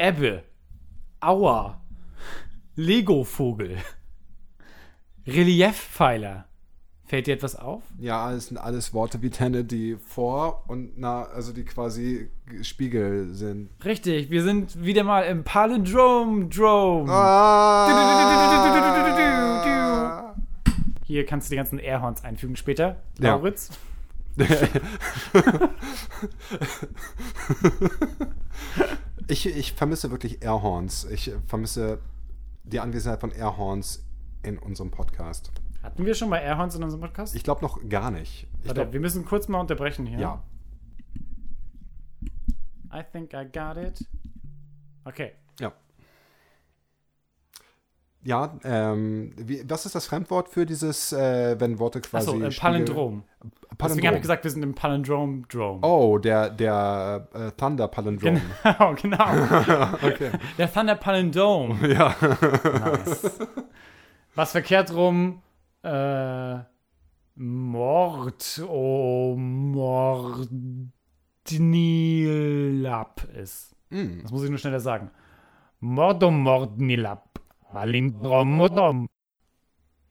Ebbe, Auer, Lego-Vogel, Reliefpfeiler. Fällt dir etwas auf? Ja, es sind alles Worte wie Tenet, die vor und na, also die quasi Spiegel sind. Richtig, wir sind wieder mal im Palindrome Drome. Ah! Hier kannst du die ganzen Airhorns einfügen später. Ja. Ich, ich vermisse wirklich Airhorns. Ich vermisse die Anwesenheit von Airhorns in unserem Podcast. Hatten wir schon mal Airhorns in unserem Podcast? Ich glaube noch gar nicht. Ich Warte, glaub, wir müssen kurz mal unterbrechen hier. ja. I think I got it. Okay. Ja. Ähm, wie, was ist das Fremdwort für dieses, äh, wenn Worte quasi. Achso, äh, Spiegel- Palindrom. Deswegen Palindrom. habe ich gesagt, wir sind im Palindrome Drome. Oh, der, der äh, Thunder Palindrom. Genau, genau. Okay. Der Thunder Palindrome. Ja. Nice. Was verkehrt rum? Äh, Mord, oh, Mordnilab ist. Mm. Das muss ich nur schneller sagen. Mordomordnilab. Palindromodom.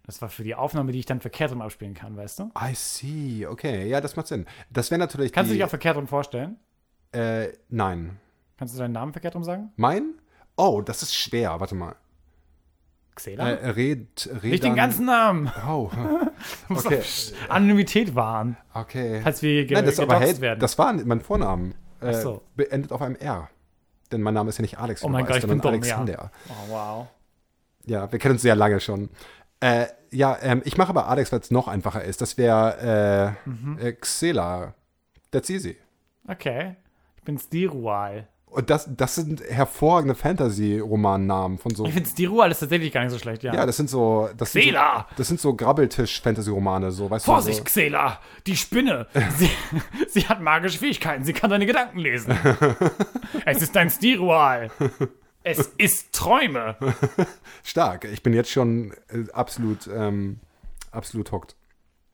Das war für die Aufnahme, die ich dann verkehrt rum abspielen kann, weißt du? I see. Okay, ja, das macht Sinn. Das wäre natürlich. Kannst du die, dich auch verkehrt rum vorstellen? Äh, nein. Kannst du deinen Namen verkehrt rum sagen? Mein? Oh, das ist schwer. Warte mal. Xela? Äh, red, red Nicht den ganzen Namen. Oh. Muss Okay. Anonymität wahren. Okay. Falls wir ge Nein, das aber hey, werden. das war mein Vornamen. Äh, Ach so. Beendet auf einem R. Denn mein Name ist ja nicht Alex, Oh du mein Gott, ich bin sondern dumm, ja. Alexander. oh, wow. Ja. wir kennen uns sehr lange schon. Äh, ja, ähm, ich mache aber Alex, weil es noch einfacher ist. Das wäre äh, Mhm. äh, Xela. That's easy. Okay. Ich bin Stirual. Und das, das sind hervorragende Fantasy-Romannamen von so. Ich finde Stirual ist tatsächlich gar nicht so schlecht, ja. Ja, das sind so. Das sind so, Xela! das sind so Grabbeltisch-Fantasy-Romane, so, weißt Vorsicht, du? Xela! Die Spinne! Sie, sie hat magische Fähigkeiten. Sie kann deine Gedanken lesen. es ist ein Stirual. Es ist Träume. Stark. Ich bin jetzt schon äh, absolut, ähm, absolut hooked.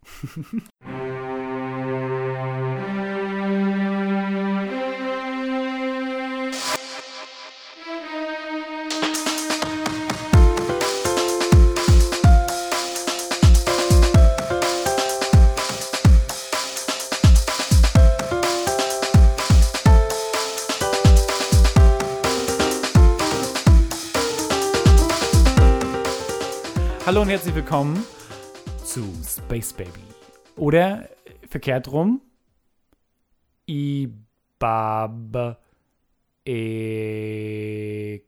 willkommen zu Space Baby. Oder verkehrt rum. Ibab ek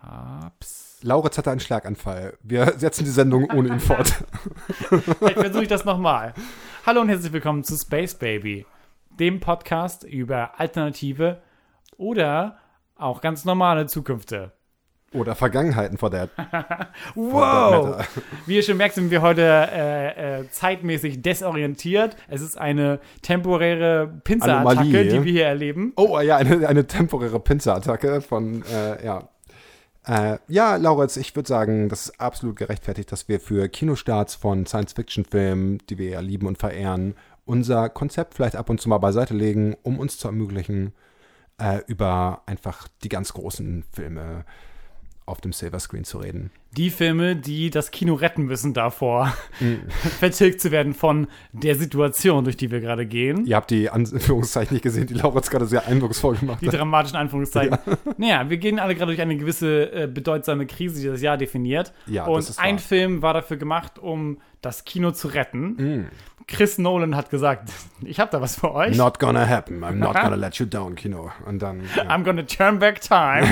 hab's. Lauritz hatte einen Schlaganfall. Wir setzen die Sendung ohne ihn fort. Vielleicht versuche ich das nochmal. Hallo und herzlich willkommen zu Space Baby, dem Podcast über alternative oder auch ganz normale Zukünfte. Oder Vergangenheiten vor der. Wow! Wie ihr schon merkt, sind wir heute äh, äh, zeitmäßig desorientiert. Es ist eine temporäre Pinserattacke, Anomalie. die wir hier erleben. Oh ja, eine, eine temporäre Pinserattacke von, äh, ja. Äh, ja, Lauritz, ich würde sagen, das ist absolut gerechtfertigt, dass wir für Kinostarts von Science-Fiction-Filmen, die wir ja lieben und verehren, unser Konzept vielleicht ab und zu mal beiseite legen, um uns zu ermöglichen, äh, über einfach die ganz großen Filme auf dem Silverscreen zu reden. Die Filme, die das Kino retten müssen davor, Mhm. vertilgt zu werden von der Situation, durch die wir gerade gehen. Ihr habt die Anführungszeichen nicht gesehen, die Lauritz gerade sehr eindrucksvoll gemacht Die hat. dramatischen Anführungszeichen. Naja, wir gehen alle gerade durch eine gewisse äh, bedeutsame Krise, die das Jahr definiert. Ja, Und das ist ein wahr. Film war dafür gemacht, um das Kino zu retten. Mhm. Chris Nolan hat gesagt, ich habe da was für euch. Not gonna happen. I'm not gonna let you down, Kino. Und dann, ja, I'm gonna turn back time.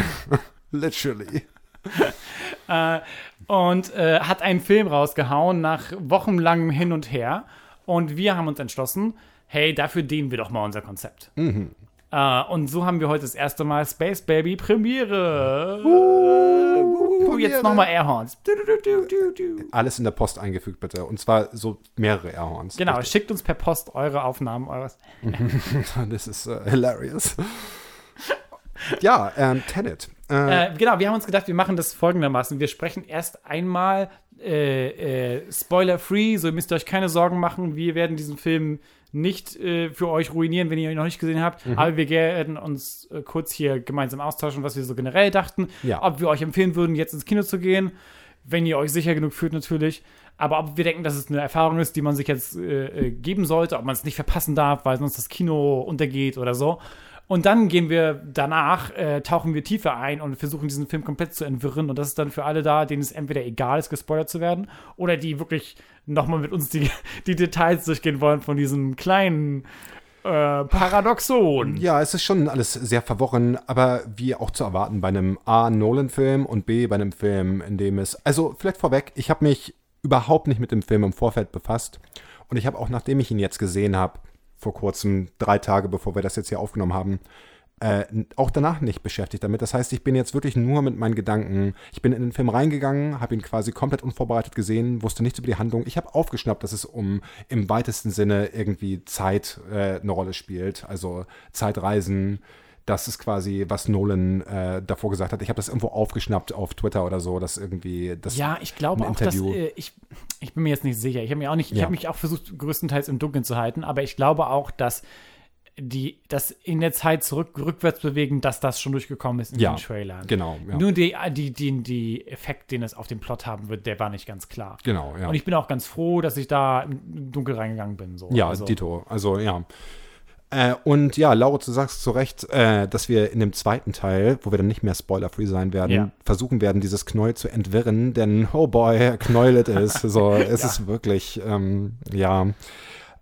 literally. äh, und äh, hat einen Film rausgehauen nach wochenlangem Hin und Her. Und wir haben uns entschlossen, hey, dafür dehnen wir doch mal unser Konzept. Mhm. Äh, und so haben wir heute das erste Mal Space Baby Premiere. Uh, jetzt Premiere. nochmal Airhorns. Du, du, du, du, du. Alles in der Post eingefügt, bitte. Und zwar so mehrere Airhorns. Genau, Richtig. schickt uns per Post eure Aufnahmen eures. Das ist äh, hilarious. ja, ähm, Tenet. Äh, Äh, genau, wir haben uns gedacht, wir machen das folgendermaßen. Wir sprechen erst einmal äh, äh, spoiler-free, so ihr müsst euch keine Sorgen machen. Wir werden diesen Film nicht äh, für euch ruinieren, wenn ihr ihn noch nicht gesehen habt. Mhm. Aber wir werden uns äh, kurz hier gemeinsam austauschen, was wir so generell dachten. Ja. Ob wir euch empfehlen würden, jetzt ins Kino zu gehen, wenn ihr euch sicher genug fühlt natürlich. Aber ob wir denken, dass es eine Erfahrung ist, die man sich jetzt geben sollte, ob man es nicht verpassen darf, weil sonst das Kino untergeht oder so. Und dann gehen wir danach, äh, tauchen wir tiefer ein und versuchen diesen Film komplett zu entwirren. Und das ist dann für alle da, denen es entweder egal ist, gespoilert zu werden, oder die wirklich nochmal mit uns die, die Details durchgehen wollen von diesem kleinen äh, Paradoxon. Ja, es ist schon alles sehr verworren, aber wie auch zu erwarten bei einem A. Nolan-Film und B. bei einem Film, in dem es. Also, vielleicht vorweg, ich habe mich überhaupt nicht mit dem Film im Vorfeld befasst. Und ich habe auch, nachdem ich ihn jetzt gesehen habe, vor kurzem, drei Tage bevor wir das jetzt hier aufgenommen haben, äh, auch danach nicht beschäftigt damit. Das heißt, ich bin jetzt wirklich nur mit meinen Gedanken. Ich bin in den Film reingegangen, habe ihn quasi komplett unvorbereitet gesehen, wusste nichts über die Handlung. Ich habe aufgeschnappt, dass es um im weitesten Sinne irgendwie Zeit äh, eine Rolle spielt. Also Zeitreisen. Das ist quasi, was Nolan äh, davor gesagt hat. Ich habe das irgendwo aufgeschnappt auf Twitter oder so, dass irgendwie das. Ja, ich glaube auch, dass äh, ich, ich bin mir jetzt nicht sicher. Ich habe mir auch nicht, ich Ja. habe mich auch versucht, größtenteils im Dunkeln zu halten, aber ich glaube auch, dass die, das in der Zeit zurück, rückwärts bewegen, dass das schon durchgekommen ist in Ja, den Trailern. genau, ja. Nur die, die, die, die Effekt, den es auf den Plot haben wird, der war nicht ganz klar. Genau, ja. Und ich bin auch ganz froh, dass ich da im Dunkel reingegangen bin. So. Ja, also, Dito. Also ja. Äh, und ja, Laura, du sagst zu Recht, äh, dass wir in dem zweiten Teil, wo wir dann nicht mehr spoiler-free sein werden, Ja. versuchen werden, dieses Knäuel zu entwirren, denn oh boy, Knäuel it is. So, es ist wirklich, ähm, ja.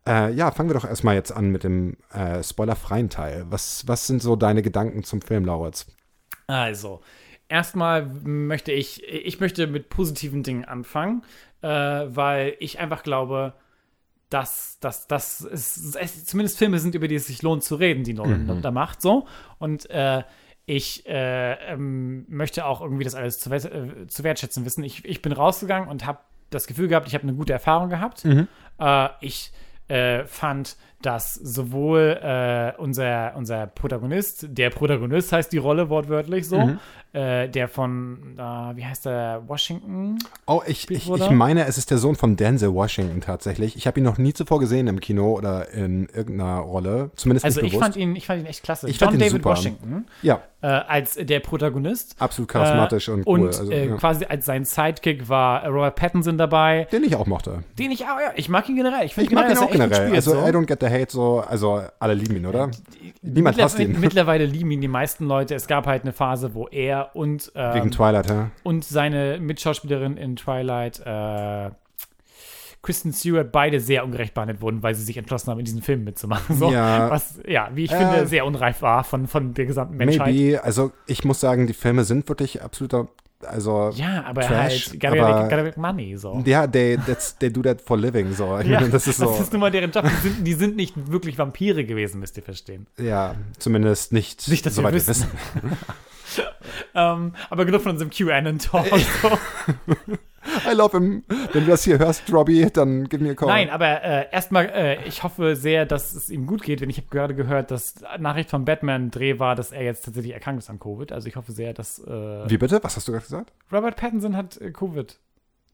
Äh, ja, fangen wir doch erstmal jetzt an mit dem äh, spoilerfreien Teil. Was, was sind so deine Gedanken zum Film, Lauritz? Also, erstmal möchte ich, ich möchte mit positiven Dingen anfangen, äh, weil ich einfach glaube, dass, dass, dass es, es zumindest Filme sind, über die es sich lohnt zu reden, die Nolan da macht, so. Und äh, ich äh, ähm, möchte auch irgendwie das alles zu, äh, zu wertschätzen wissen. Ich, ich bin rausgegangen und habe das Gefühl gehabt, ich habe eine gute Erfahrung gehabt. Äh, ich äh, fand, dass sowohl äh, unser, unser Protagonist, der Protagonist heißt die Rolle wortwörtlich so, äh, der von, äh, wie heißt der, Washington? Oh, ich, ich, ich meine, es ist der Sohn von Denzel Washington tatsächlich. Ich habe ihn noch nie zuvor gesehen im Kino oder in irgendeiner Rolle. Zumindest Also nicht ich bewusst. fand ihn, ich fand ihn echt klasse. Ich John fand ihn David super. Washington ja, äh, als der Protagonist. absolut charismatisch äh, und cool. Und also, äh, ja. quasi als sein Sidekick war Robert Pattinson dabei, Den ich auch mochte. den ich auch, ja, ich mag ihn generell. Ich, Ich mag ihn auch generell. Also so. I don't get the hate so, also alle lieben ihn, oder? Niemand hasst ihn. mittlerweile lieben ihn die meisten Leute. Es gab halt eine Phase, wo er und, Wegen ähm, Twilight, ja. und seine Mitschauspielerin in Twilight, äh, Kristen Stewart, beide sehr ungerecht behandelt wurden, weil sie sich entschlossen haben, in diesen Film mitzumachen. So, Ja. Was, ja, wie ich Äh, finde, sehr unreif war von, von der gesamten Menschheit. Maybe, also ich muss sagen, die Filme sind wirklich absoluter, also Ja, aber Trash, halt, gotta, aber- make, gotta make money, so. ja, they, they do that for living, so. Ja, meine, das ist so, Das ist nun mal deren Job. Die sind, die sind nicht wirklich Vampire gewesen, müsst ihr verstehen. ja, zumindest nicht, Nicht, dass wir soweit wir wissen. wissen. Ähm, aber genug von unserem QAnon-Talk. So. I love him. Wenn du das hier hörst, Robbie, dann gib mir Call. Nein, aber äh, erstmal, äh, ich hoffe sehr, dass es ihm gut geht, denn ich habe gerade gehört, dass Nachricht vom Batman-Dreh war, dass er jetzt tatsächlich erkrankt ist an Covid. Also ich hoffe sehr, dass äh, Wie bitte? Was hast du gerade gesagt? Robert Pattinson hat äh, Covid.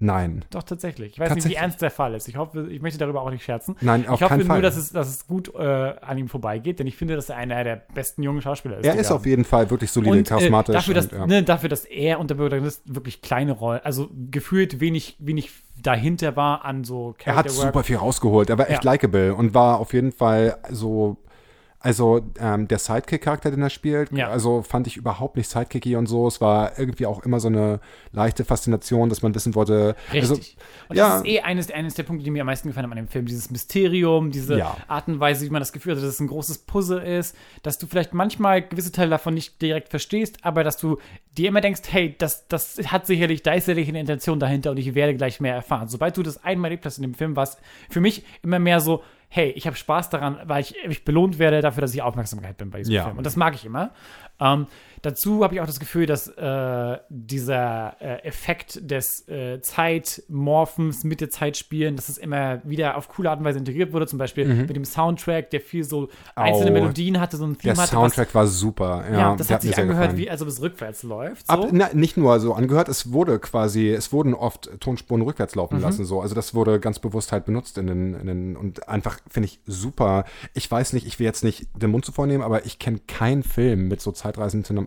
Nein. Doch, tatsächlich. Ich weiß nicht, Tatsächlich? wie ernst der Fall ist. Ich hoffe, ich möchte darüber auch nicht scherzen. Nein, auf ich hoffe keinen nur, Fall. dass es, dass es gut äh, an ihm vorbeigeht, denn ich finde, dass er einer der besten jungen Schauspieler ist. Er ist auf jeden Fall wirklich solide, und, charismatisch. Äh, dafür, dass, und, ja. ne, dafür, dass er und der Protagonist wirklich kleine Rollen, also gefühlt wenig, wenig dahinter war an so Er hat Character Work. super viel rausgeholt. Er war echt Ja. likable und war auf jeden Fall so. Also ähm, der Sidekick-Charakter, den er spielt, Ja. also fand ich überhaupt nicht sidekicky und so. Es war irgendwie auch immer so eine leichte Faszination, dass man wissen wollte. Also, Richtig. und ja. das ist eh eines, eines der Punkte, die mir am meisten gefallen haben an dem Film. Dieses Mysterium, diese Ja. Art und Weise, wie man das Gefühl hat, dass es ein großes Puzzle ist, dass du vielleicht manchmal gewisse Teile davon nicht direkt verstehst, aber dass du dir immer denkst, hey, das, das hat sicherlich, da ist sicherlich eine Intention dahinter und ich werde gleich mehr erfahren. Sobald du das einmal erlebt hast in dem Film, war es für mich immer mehr so, hey, ich habe Spaß daran, weil ich, ich belohnt werde dafür, dass ich Aufmerksamkeit bin bei diesem Ja. Film. Und das mag ich immer. Ähm, dazu habe ich auch das Gefühl, dass äh, dieser äh, Effekt des äh, Zeitmorphens mit der Zeit spielen, dass es immer wieder auf coole Art und Weise integriert wurde. Zum Beispiel Mhm. mit dem Soundtrack, der viel so einzelne Au. Melodien hatte, so ein Theme Der hatte. Soundtrack war super. was, Ja, ja, das hat mir sich angehört, gefallen. wie als ob es rückwärts läuft. So. Ab, na, nicht nur so angehört, es wurde quasi, es wurden oft Tonspuren rückwärts laufen Mhm. lassen. So. Also das wurde ganz bewusst halt benutzt in den, in den und einfach finde ich super. Ich weiß nicht, ich will jetzt nicht den Mund zuvor nehmen, aber ich kenne keinen Film mit so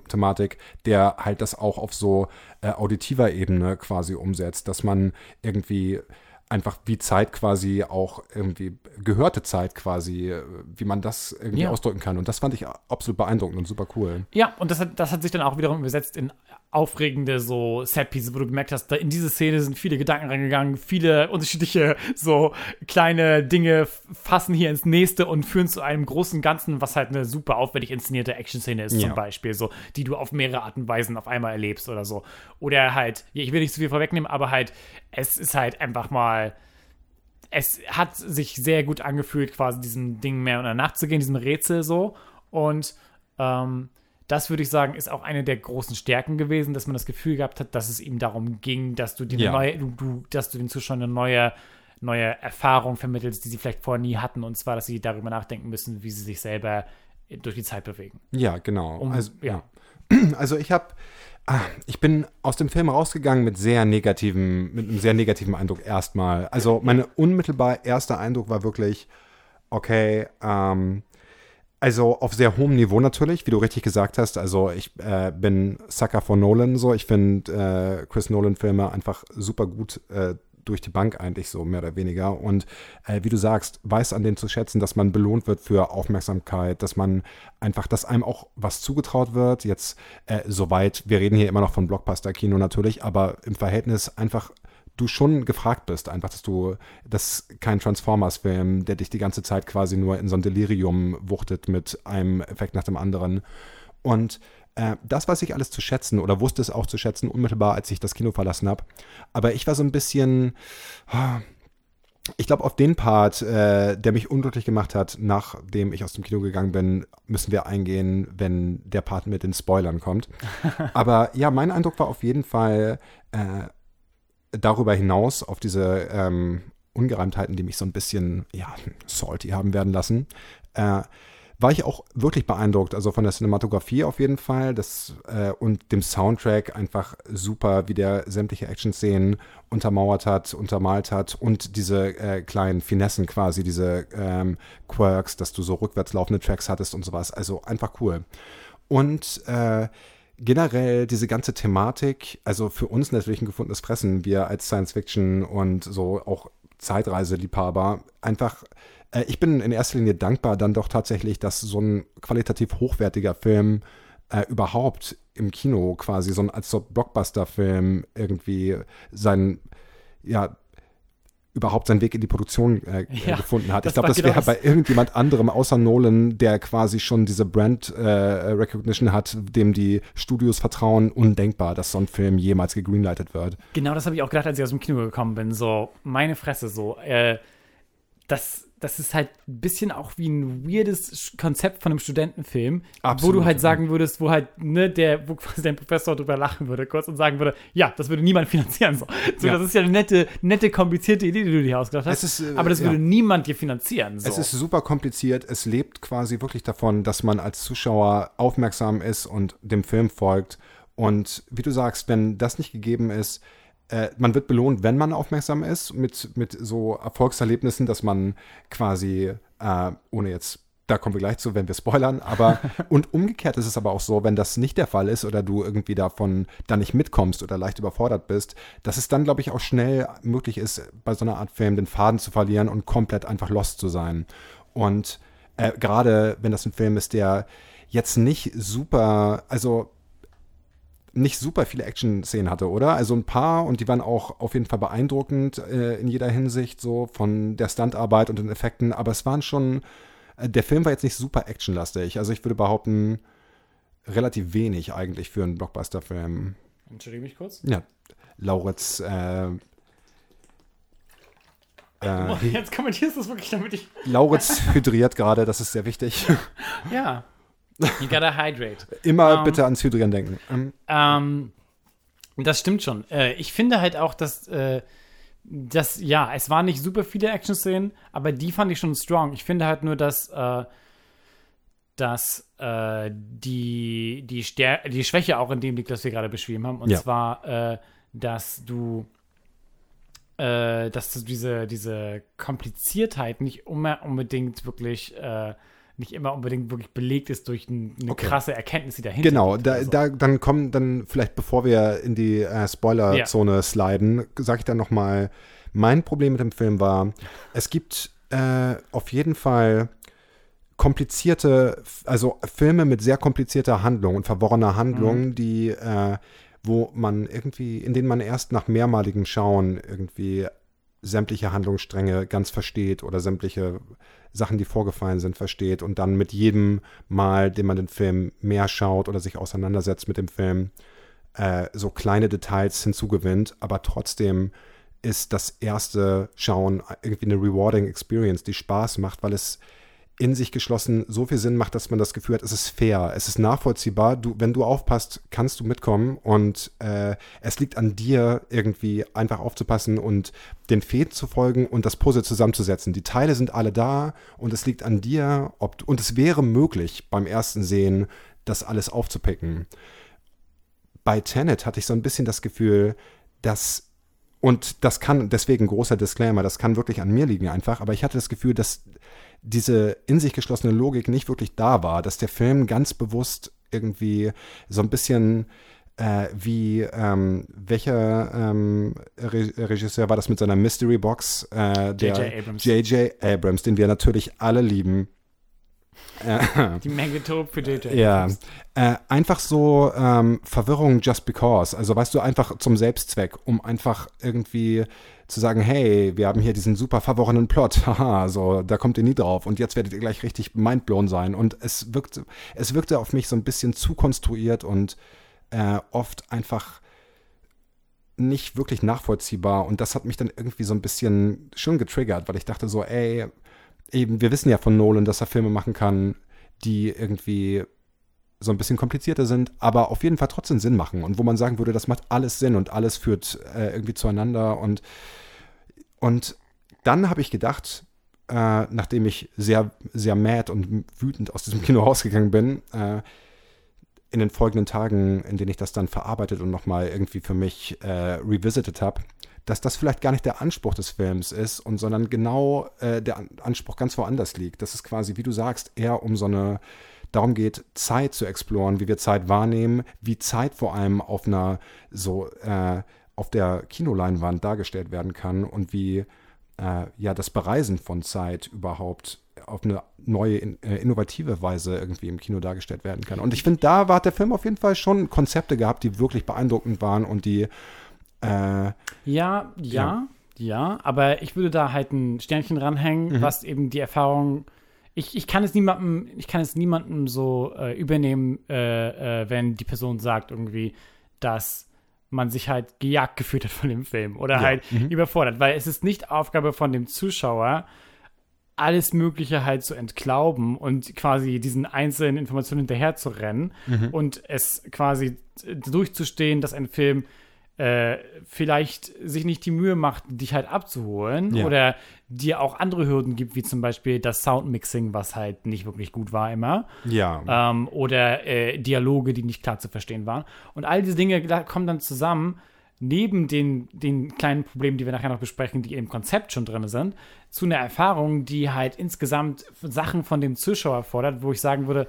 Zeitreisen-Thematik, der halt das auch auf so äh, auditiver Ebene quasi umsetzt, dass man irgendwie einfach wie Zeit quasi auch irgendwie gehörte Zeit quasi, äh, wie man das irgendwie Ja. ausdrücken kann. Und das fand ich absolut beeindruckend und super cool. Ja, und das hat, das hat sich dann auch wiederum übersetzt in aufregende so Setpieces, wo du gemerkt hast, da in diese Szene sind viele Gedanken reingegangen, viele unterschiedliche so kleine Dinge fassen hier ins nächste und führen zu einem großen Ganzen, was halt eine super aufwendig inszenierte Action-Szene ist Ja. zum Beispiel, so, die du auf mehrere Arten und Weisen auf einmal erlebst oder so. Oder halt, ich will nicht zu viel vorwegnehmen, aber halt, es ist halt einfach mal es hat sich sehr gut angefühlt, quasi diesem Ding mehr und nachzugehen, diesem Rätsel so. Und ähm, das würde ich sagen, ist auch eine der großen Stärken gewesen, dass man das Gefühl gehabt hat, dass es ihm darum ging, dass du die Ja. neue, du, du, dass du den Zuschauern eine neue, neue Erfahrung vermittelst, die sie vielleicht vorher nie hatten. Und zwar, dass sie darüber nachdenken müssen, wie sie sich selber durch die Zeit bewegen. Ja, genau. Um, also, ja. Also ich habe, ich bin aus dem Film rausgegangen mit sehr negativen, mit einem sehr negativen Eindruck erstmal. Also mein unmittelbar erster Eindruck war wirklich, okay, ähm, also auf sehr hohem Niveau natürlich, wie du richtig gesagt hast. Also ich äh, bin Sucker von Nolan so. Ich finde äh, Chris Nolan Filme einfach super gut äh, durch die Bank eigentlich so mehr oder weniger. Und äh, wie du sagst, weiß an denen zu schätzen, dass man belohnt wird für Aufmerksamkeit, dass man einfach, dass einem auch was zugetraut wird. Jetzt äh, soweit, wir reden hier immer noch von Blockbuster-Kino natürlich, aber im Verhältnis einfach du schon gefragt bist, einfach, dass du, das ist kein Transformers-Film, der dich die ganze Zeit quasi nur in so ein Delirium wuchtet mit einem Effekt nach dem anderen. Und äh, das weiß ich alles zu schätzen oder wusste es auch zu schätzen, unmittelbar, als ich das Kino verlassen habe. Aber ich war so ein bisschen, ah, ich glaube, auf den Part, äh, der mich unglücklich gemacht hat, nachdem ich aus dem Kino gegangen bin, müssen wir eingehen, wenn der Part mit den Spoilern kommt. Aber ja, mein Eindruck war auf jeden Fall äh, darüber hinaus auf diese ähm, Ungereimtheiten, die mich so ein bisschen, ja, salty haben werden lassen, äh, war ich auch wirklich beeindruckt. Also von der Cinematografie auf jeden Fall das, äh, und dem Soundtrack einfach super, wie der sämtliche Action-Szenen untermauert hat, untermalt hat und diese äh, kleinen Finessen quasi, diese ähm, Quirks, dass du so rückwärts laufende Tracks hattest und sowas. Also einfach cool. Und äh, generell diese ganze Thematik, also für uns natürlich ein gefundenes Fressen, wir als Science Fiction und so auch Zeitreiseliebhaber, einfach, äh, ich bin in erster Linie dankbar dann doch tatsächlich, dass so ein qualitativ hochwertiger Film äh, überhaupt im Kino quasi so ein als so Blockbuster-Film irgendwie sein, ja, überhaupt seinen Weg in die Produktion äh, Ja, gefunden hat. das Ich glaube, das genau wäre das- bei irgendjemand anderem außer Nolan, der quasi schon diese Brand äh, Recognition hat, dem die Studios vertrauen, undenkbar, dass so ein Film jemals gegreenlightet wird. Genau das habe ich auch gedacht, als ich aus dem Kino gekommen bin. So, meine Fresse, so. Äh, das, das ist halt ein bisschen auch wie ein weirdes Konzept von einem Studentenfilm, wo Absolut, du halt ja. sagen würdest, wo halt, ne, der, wo quasi dein Professor drüber lachen würde, kurz und sagen würde, ja, das würde niemand finanzieren. So, so Ja. das ist ja eine nette, nette, komplizierte Idee, die du dir ausgedacht hast. Ist, äh, aber das ja. würde niemand dir finanzieren. So. Es ist super kompliziert. Es lebt quasi wirklich davon, dass man als Zuschauer aufmerksam ist und dem Film folgt. Und wie du sagst, wenn das nicht gegeben ist, äh, man wird belohnt, wenn man aufmerksam ist, mit, mit so Erfolgserlebnissen, dass man quasi, äh, ohne jetzt, da kommen wir gleich zu, wenn wir spoilern, aber und umgekehrt ist es aber auch so, wenn das nicht der Fall ist oder du irgendwie davon da nicht mitkommst oder leicht überfordert bist, dass es dann, glaube ich, auch schnell möglich ist, bei so einer Art Film den Faden zu verlieren und komplett einfach lost zu sein. Und äh, gerade wenn das ein Film ist, der jetzt nicht super, also nicht super viele Action-Szenen hatte, oder? Also ein paar und die waren auch auf jeden Fall beeindruckend äh, in jeder Hinsicht, so von der Stuntarbeit und den Effekten, aber es waren schon, äh, der Film war jetzt nicht super actionlastig. Also ich würde behaupten, relativ wenig eigentlich für einen Blockbuster-Film. Entschuldige mich kurz. Ja, Lauritz, äh, äh, Jetzt kommentierst du es wirklich, damit ich. Lauritz hydriert gerade, das ist sehr wichtig. Ja. You gotta hydrate. Immer um, bitte ans Hydrieren denken. Ähm, ähm, das stimmt schon. Äh, ich finde halt auch, dass, äh, dass, ja, es waren nicht super viele Action-Szenen, aber die fand ich schon strong. Ich finde halt nur, dass, äh, dass die, die, Stär die Schwäche auch in dem liegt, was wir gerade beschrieben haben. Und ja. zwar, dass du dass du diese, diese Kompliziertheit nicht unbedingt wirklich äh, nicht immer unbedingt wirklich belegt ist durch ein, eine okay. krasse Erkenntnis, die dahinter Genau, da, so. da, dann kommen dann vielleicht, bevor wir in die äh, Spoilerzone sliden, sage ich dann noch mal, mein Problem mit dem Film war, es gibt äh, auf jeden Fall komplizierte, also Filme mit sehr komplizierter Handlung und verworrener Handlung, mhm. die äh, wo man irgendwie, in denen man erst nach mehrmaligem Schauen irgendwie sämtliche Handlungsstränge ganz versteht oder sämtliche Sachen, die vorgefallen sind, versteht und dann mit jedem Mal, dem man den Film mehr schaut oder sich auseinandersetzt mit dem Film, äh, so kleine Details hinzugewinnt, aber trotzdem ist das erste Schauen irgendwie eine rewarding Experience, die Spaß macht, weil es in sich geschlossen so viel Sinn macht, dass man das Gefühl hat, es ist fair, es ist nachvollziehbar. Du, wenn du aufpasst, kannst du mitkommen und äh, es liegt an dir, irgendwie einfach aufzupassen und den Fäden zu folgen und das Puzzle zusammenzusetzen. Die Teile sind alle da und es liegt an dir, ob und es wäre möglich beim ersten Sehen, das alles aufzupicken. Bei Tenet hatte ich so ein bisschen das Gefühl, dass und das kann, deswegen großer Disclaimer, das kann wirklich an mir liegen einfach, aber ich hatte das Gefühl, dass diese in sich geschlossene Logik nicht wirklich da war, dass der Film ganz bewusst irgendwie so ein bisschen äh, wie ähm, welcher ähm, Re Regisseur war das mit seiner Mystery Box? Äh, J.J. Abrams. J.J. Abrams, den wir natürlich alle lieben. Äh, Die Megatop für J.J. Ja, äh, einfach so ähm, Verwirrung just because. Also weißt du, einfach zum Selbstzweck, um einfach irgendwie zu sagen, hey, wir haben hier diesen super verworrenen Plot, haha, so, da kommt ihr nie drauf. Und jetzt werdet ihr gleich richtig mindblown sein. Und es wirkte, es wirkte auf mich so ein bisschen zu konstruiert und äh, oft einfach nicht wirklich nachvollziehbar. Und das hat mich dann irgendwie so ein bisschen schon getriggert, weil ich dachte so, ey, eben, wir wissen ja von Nolan, dass er Filme machen kann, die irgendwie so ein bisschen komplizierter sind, aber auf jeden Fall trotzdem Sinn machen und wo man sagen würde, das macht alles Sinn und alles führt äh, irgendwie zueinander und, und dann habe ich gedacht, äh, nachdem ich sehr, sehr mad und wütend aus diesem Kino rausgegangen bin, äh, in den folgenden Tagen, in denen ich das dann verarbeitet und nochmal irgendwie für mich äh, revisited habe, dass das vielleicht gar nicht der Anspruch des Films ist, und sondern genau äh, der Anspruch ganz woanders liegt. Das ist quasi, wie du sagst, eher um so eine darum geht, Zeit zu exploren, wie wir Zeit wahrnehmen, wie Zeit vor allem auf einer so äh, auf der Kinoleinwand dargestellt werden kann und wie äh, ja das Bereisen von Zeit überhaupt auf eine neue, äh, innovative Weise irgendwie im Kino dargestellt werden kann. Und ich finde, da hat der Film auf jeden Fall schon Konzepte gehabt, die wirklich beeindruckend waren und die äh, ja, ja, ja, ja, aber ich würde da halt ein Sternchen ranhängen, mhm. was eben die Erfahrung ich, ich kann es niemandem, ich kann es niemandem so äh, übernehmen, äh, äh, wenn die Person sagt irgendwie, dass man sich halt gejagt gefühlt hat von dem Film oder ja. halt mhm. überfordert, weil es ist nicht Aufgabe von dem Zuschauer, alles Mögliche halt zu entglauben und quasi diesen einzelnen Informationen hinterher zu rennen mhm. und es quasi durchzustehen, dass ein Film äh, vielleicht sich nicht die Mühe macht, dich halt abzuholen ja. oder dir auch andere Hürden gibt, wie zum Beispiel das Soundmixing, was halt nicht wirklich gut war immer. Ja. Ähm, oder äh, Dialoge, die nicht klar zu verstehen waren. Und all diese Dinge kommen dann zusammen, neben den, den kleinen Problemen, die wir nachher noch besprechen, die im Konzept schon drin sind, zu einer Erfahrung, die halt insgesamt Sachen von dem Zuschauer fordert, wo ich sagen würde,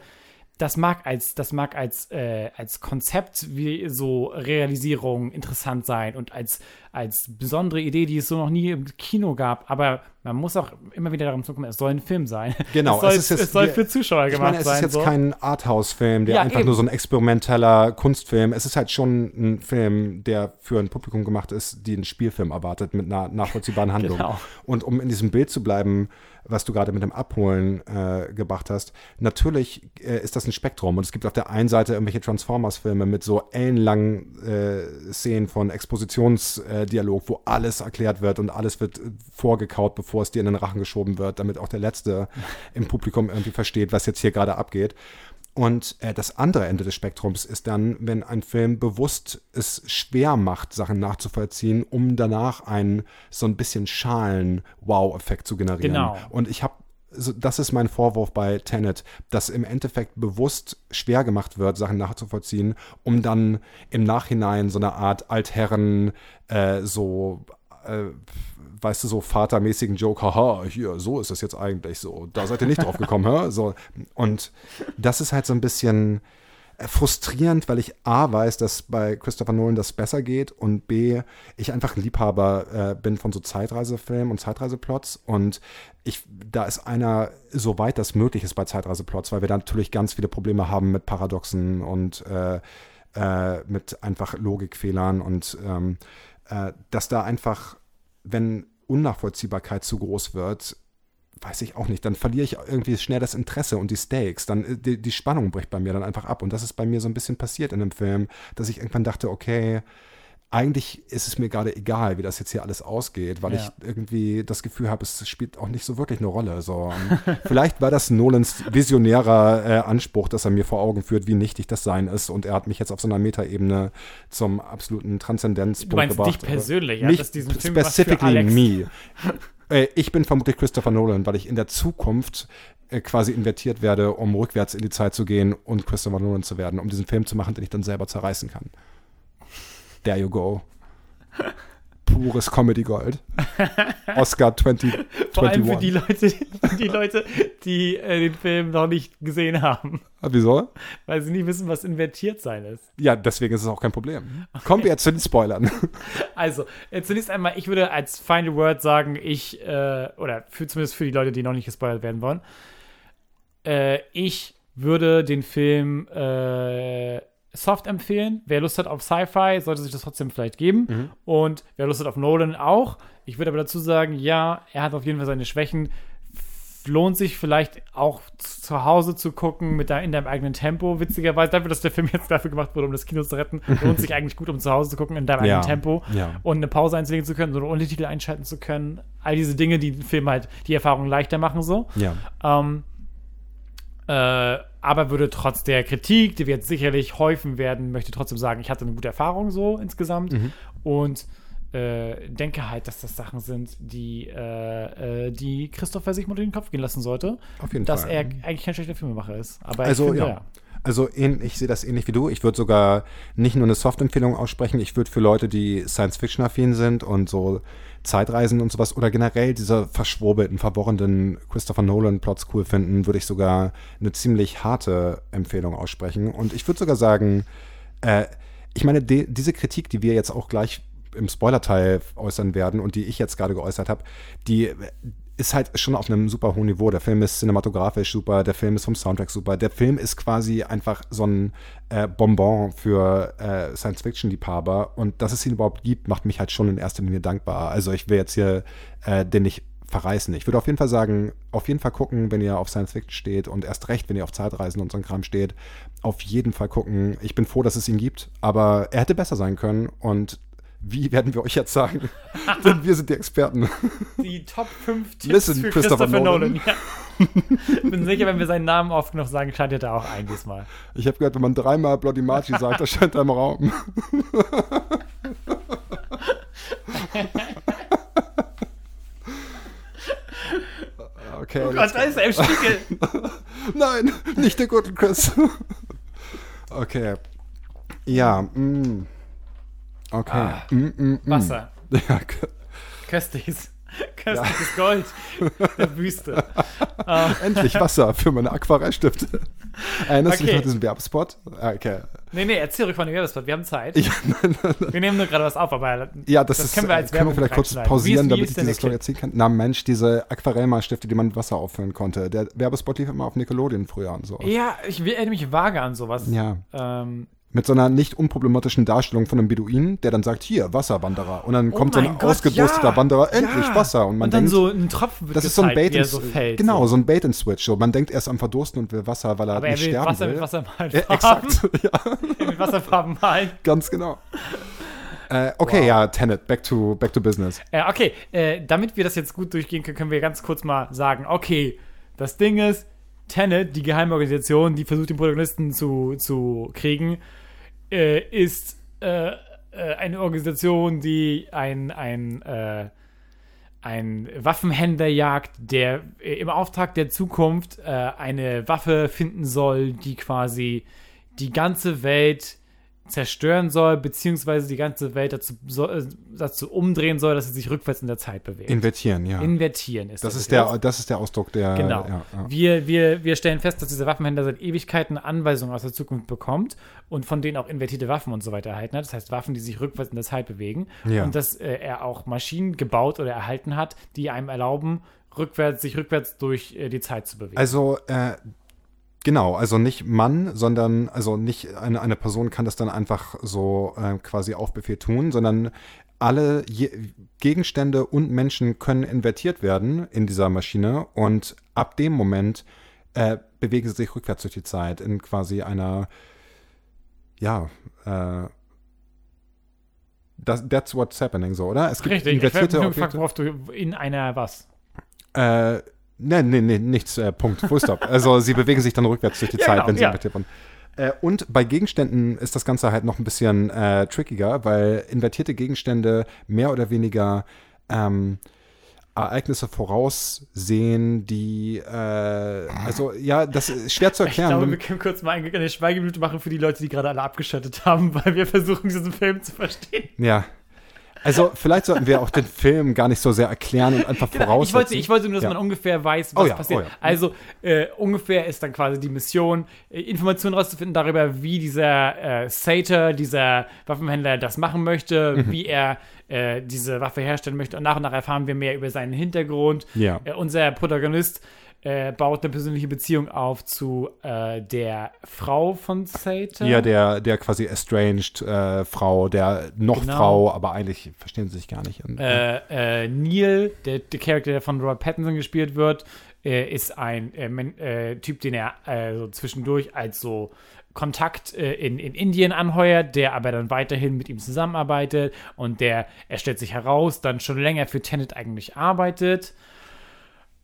das mag als, das mag als, äh, als Konzept wie so Realisierung interessant sein und als, als besondere Idee, die es so noch nie im Kino gab. Aber man muss auch immer wieder darum zurückkommen, es soll ein Film sein. Genau, es soll, es, ist jetzt, es soll für Zuschauer gemacht sein. Es ist jetzt so. kein Arthouse-Film, der ja, einfach eben. nur so ein experimenteller Kunstfilm. Es ist halt schon ein Film, der für ein Publikum gemacht ist, die einen Spielfilm erwartet mit einer nachvollziehbaren Handlung. genau. Und um in diesem Bild zu bleiben, was du gerade mit dem Abholen äh, gebracht hast. Natürlich äh, ist das ein Spektrum und es gibt auf der einen Seite irgendwelche Transformers-Filme mit so ellenlangen äh, Szenen von Expositionsdialog, wo alles erklärt wird und alles wird vorgekaut, bevor es dir in den Rachen geschoben wird, damit auch der Letzte im Publikum irgendwie versteht, was jetzt hier gerade abgeht. Und äh, das andere Ende des Spektrums ist dann, wenn ein Film bewusst es schwer macht, Sachen nachzuvollziehen, um danach einen so ein bisschen Schalen-Wow-Effekt zu generieren. Genau. Und ich habe das ist mein Vorwurf bei Tenet, dass im Endeffekt bewusst schwer gemacht wird, Sachen nachzuvollziehen, um dann im Nachhinein so eine Art Altherren, äh, so, äh, weißt du, so vatermäßigen Joke, haha, hier, so ist es jetzt eigentlich so. Da seid ihr nicht drauf gekommen, hä? So. Und das ist halt so ein bisschen frustrierend, weil ich A weiß, dass bei Christopher Nolan das besser geht und B, ich einfach ein Liebhaber äh, bin von so Zeitreisefilmen und Zeitreiseplots und ich, da ist einer, soweit das möglich ist bei Zeitreiseplots, weil wir da natürlich ganz viele Probleme haben mit Paradoxen und äh, äh, mit einfach Logikfehlern und ähm, äh, dass da einfach, wenn Unnachvollziehbarkeit zu groß wird, weiß ich auch nicht, dann verliere ich irgendwie schnell das Interesse und die Stakes. Dann äh, die, die, Spannung bricht bei mir dann einfach ab. Und das ist bei mir so ein bisschen passiert in dem Film, dass ich irgendwann dachte, okay, eigentlich ist es mir gerade egal, wie das jetzt hier alles ausgeht, weil ja. ich irgendwie das Gefühl habe, es spielt auch nicht so wirklich eine Rolle. So. vielleicht war das Nolans visionärer äh, Anspruch, dass er mir vor Augen führt, wie nichtig das sein ist. Und er hat mich jetzt auf so einer Metaebene zum absoluten Transzendenzpunkt du meinst gebracht. dich persönlich, ja, dass diesen Film specifically me. Äh, ich bin vermutlich Christopher Nolan, weil ich in der Zukunft äh, quasi invertiert werde, um rückwärts in die Zeit zu gehen und Christopher Nolan zu werden, um diesen Film zu machen, den ich dann selber zerreißen kann. There you go. Pures Comedy Gold. Oscar 2021. Vor allem für die Leute, die, Leute, die äh, den Film noch nicht gesehen haben. Ah, wieso? Weil sie nicht wissen, was invertiert sein ist. Ja, deswegen ist es auch kein Problem. Kommen wir jetzt zu den Spoilern. Also, äh, zunächst einmal, ich würde als Final Word sagen, ich, äh, oder für, zumindest für die Leute, die noch nicht gespoilert werden wollen, äh, ich würde den Film äh, soft empfehlen. Wer Lust hat auf Sci-Fi, sollte sich das trotzdem vielleicht geben. Mhm. Und wer Lust hat auf Nolan auch. Ich würde aber dazu sagen, ja, er hat auf jeden Fall seine Schwächen. Lohnt sich vielleicht auch zu Hause zu gucken mit de in deinem eigenen Tempo. Witzigerweise, dafür, dass der Film jetzt dafür gemacht wurde, um das Kino zu retten, lohnt sich eigentlich gut, um zu Hause zu gucken in deinem ja. eigenen Tempo ja. und eine Pause einzulegen zu können, so eine Untertitel einschalten zu können. All diese Dinge, die den Film halt die Erfahrung leichter machen, so. Ja. Ähm, äh, aber würde trotz der Kritik, die wir jetzt sicherlich häufen werden, möchte trotzdem sagen, ich hatte eine gute Erfahrung so insgesamt mhm. und äh, denke halt, dass das Sachen sind, die, äh, äh die Christopher sich mal durch den Kopf gehen lassen sollte. Auf jeden dass Fall. Dass er eigentlich kein schlechter Filmemacher ist. Aber also, finde, ja. ja. Also ich sehe das ähnlich wie du. Ich würde sogar nicht nur eine Soft-Empfehlung aussprechen, ich würde für Leute, die Science-Fiction-affin sind und so Zeitreisen und sowas oder generell diese verschwurbelten, verworrenen Christopher Nolan-Plots cool finden, würde ich sogar eine ziemlich harte Empfehlung aussprechen. Und ich würde sogar sagen, äh, ich meine, die, diese Kritik, die wir jetzt auch gleich im Spoiler-Teil äußern werden und die ich jetzt gerade geäußert habe, die ist halt schon auf einem super hohen Niveau. Der Film ist cinematografisch super, der Film ist vom Soundtrack super. Der Film ist quasi einfach so ein äh, Bonbon für äh, Science-Fiction-Liebhaber. Und dass es ihn überhaupt gibt, macht mich halt schon in erster Linie dankbar. Also ich will jetzt hier äh, den nicht verreißen. Ich würde auf jeden Fall sagen, auf jeden Fall gucken, wenn ihr auf Science Fiction steht und erst recht, wenn ihr auf Zeitreisen und so ein Kram steht, auf jeden Fall gucken. Ich bin froh, dass es ihn gibt, aber er hätte besser sein können und wie werden wir euch jetzt sagen? Denn wir sind die Experten. Die Top 5 Tipps Listen, für Christopher, Christopher Nolan. Nolan. Ja. Bin sicher, wenn wir seinen Namen oft genug sagen, schaltet er auch ein diesmal. Ich habe gehört, wenn man dreimal Bloody Marchi sagt, das scheint er im Raum. Okay, oh Gott, da ist er im Spiegel. Nein, nicht der gute Chris. okay. Ja, mh. Okay. Ah, mm, mm, mm. Wasser. Ja. Köstliches. Köstliches ja. Gold der Wüste. Endlich Wasser für meine Aquarellstifte. Erinnerst okay. du dich noch diesen Werbespot? Ah, okay. Nee, nee, erzähl ruhig von dem Werbespot. Wir haben Zeit. Ja, nein, nein, nein. Wir nehmen nur gerade was auf, aber ja, das, das ist, können wir als können wir vielleicht kurz pausieren, damit ich diese Story erzählen kann. Na Mensch, diese Aquarellmalstifte, die man mit Wasser auffüllen konnte. Der Werbespot lief immer auf Nickelodeon früher und so. Ja, ich erinnere mich vage an sowas. Ja. Ähm, mit so einer nicht unproblematischen Darstellung von einem Beduinen, der dann sagt, hier, Wasserwanderer. Und dann oh kommt so ein Gott, ausgedursteter ja, Wanderer, endlich ja. Wasser. Und man und dann denkt, so ein Tropfen wird Das ist so ein Bait and so fällt, Genau, so. so ein Bait and Switch. So, man denkt erst am Verdursten und will Wasser, weil er Aber nicht er will sterben Wasser will. Mit Wasserfarben. Ja, exakt. ja. mit Wasserfarben malen. Ganz genau. Äh, okay, wow. ja, Tenet, back to, back to business. Äh, okay, äh, damit wir das jetzt gut durchgehen können, können wir ganz kurz mal sagen, okay, das Ding ist, Tenet, die Geheimorganisation, die versucht, den Protagonisten zu, zu kriegen, äh, ist äh, äh, eine Organisation, die ein, ein, äh, ein Waffenhändler jagt, der äh, im Auftrag der Zukunft äh, eine Waffe finden soll, die quasi die ganze Welt zerstören soll, beziehungsweise die ganze Welt dazu, so, äh, dazu umdrehen soll, dass sie sich rückwärts in der Zeit bewegt. Invertieren, ja. Invertieren ist das, der ist der, das ist der Ausdruck der. Genau. Ja, ja. Wir, wir, wir stellen fest, dass dieser Waffenhändler seit Ewigkeiten Anweisungen aus der Zukunft bekommt und von denen auch invertierte Waffen und so weiter erhalten hat. Das heißt, Waffen, die sich rückwärts in der Zeit bewegen. Ja. Und dass äh, er auch Maschinen gebaut oder erhalten hat, die einem erlauben, rückwärts, sich rückwärts durch äh, die Zeit zu bewegen. Also, äh, genau, also nicht Mann, sondern, also nicht eine, eine Person kann das dann einfach so äh, quasi auf Befehl tun, sondern alle je, Gegenstände und Menschen können invertiert werden in dieser Maschine und ab dem Moment äh, bewegen sie sich rückwärts durch die Zeit in quasi einer, ja, äh, das, that's what's happening, so, oder? Es gibt Richtig, ich invertierte nur gefragt, worauf du in einer was? Äh, nee, nee, nee, nichts, äh, Punkt, Full Stop. Also sie bewegen sich dann rückwärts durch die Ja, Zeit, genau, wenn sie ja. invertiert wurden. Äh, und bei Gegenständen ist das Ganze halt noch ein bisschen äh, trickiger, weil invertierte Gegenstände mehr oder weniger ähm, Ereignisse voraussehen, die, äh, also ja, das ist schwer zu Ich erklären. glaube, wenn- wir können kurz mal eine eine Schweigeminute machen für die Leute, die gerade alle abgeschaltet haben, weil wir versuchen, diesen Film zu verstehen. ja. Also vielleicht sollten wir auch den Film gar nicht so sehr erklären und einfach Genau, voraussetzen. ich, wollte, ich wollte nur, dass Ja. man ungefähr weiß, was Oh ja, passiert. oh ja. Also äh, ungefähr ist dann quasi die Mission, äh, Informationen rauszufinden darüber, wie dieser äh, Sater, dieser Waffenhändler das machen möchte, Mhm. wie er äh, diese Waffe herstellen möchte. Und nach und nach erfahren wir mehr über seinen Hintergrund. Ja. Äh, unser Protagonist äh, baut eine persönliche Beziehung auf zu äh, der Frau von Sater. Ja, der, der quasi estranged äh, Frau, der noch Genau. Frau, aber eigentlich verstehen sie sich gar nicht. Äh, äh, Neil, der, der Charakter, der von Robert Pattinson gespielt wird, äh, ist ein Typ, den er so zwischendurch als so Kontakt äh, in, in Indien anheuert, der aber dann weiterhin mit ihm zusammenarbeitet und der, er stellt sich heraus, dann schon länger für Tenet eigentlich arbeitet.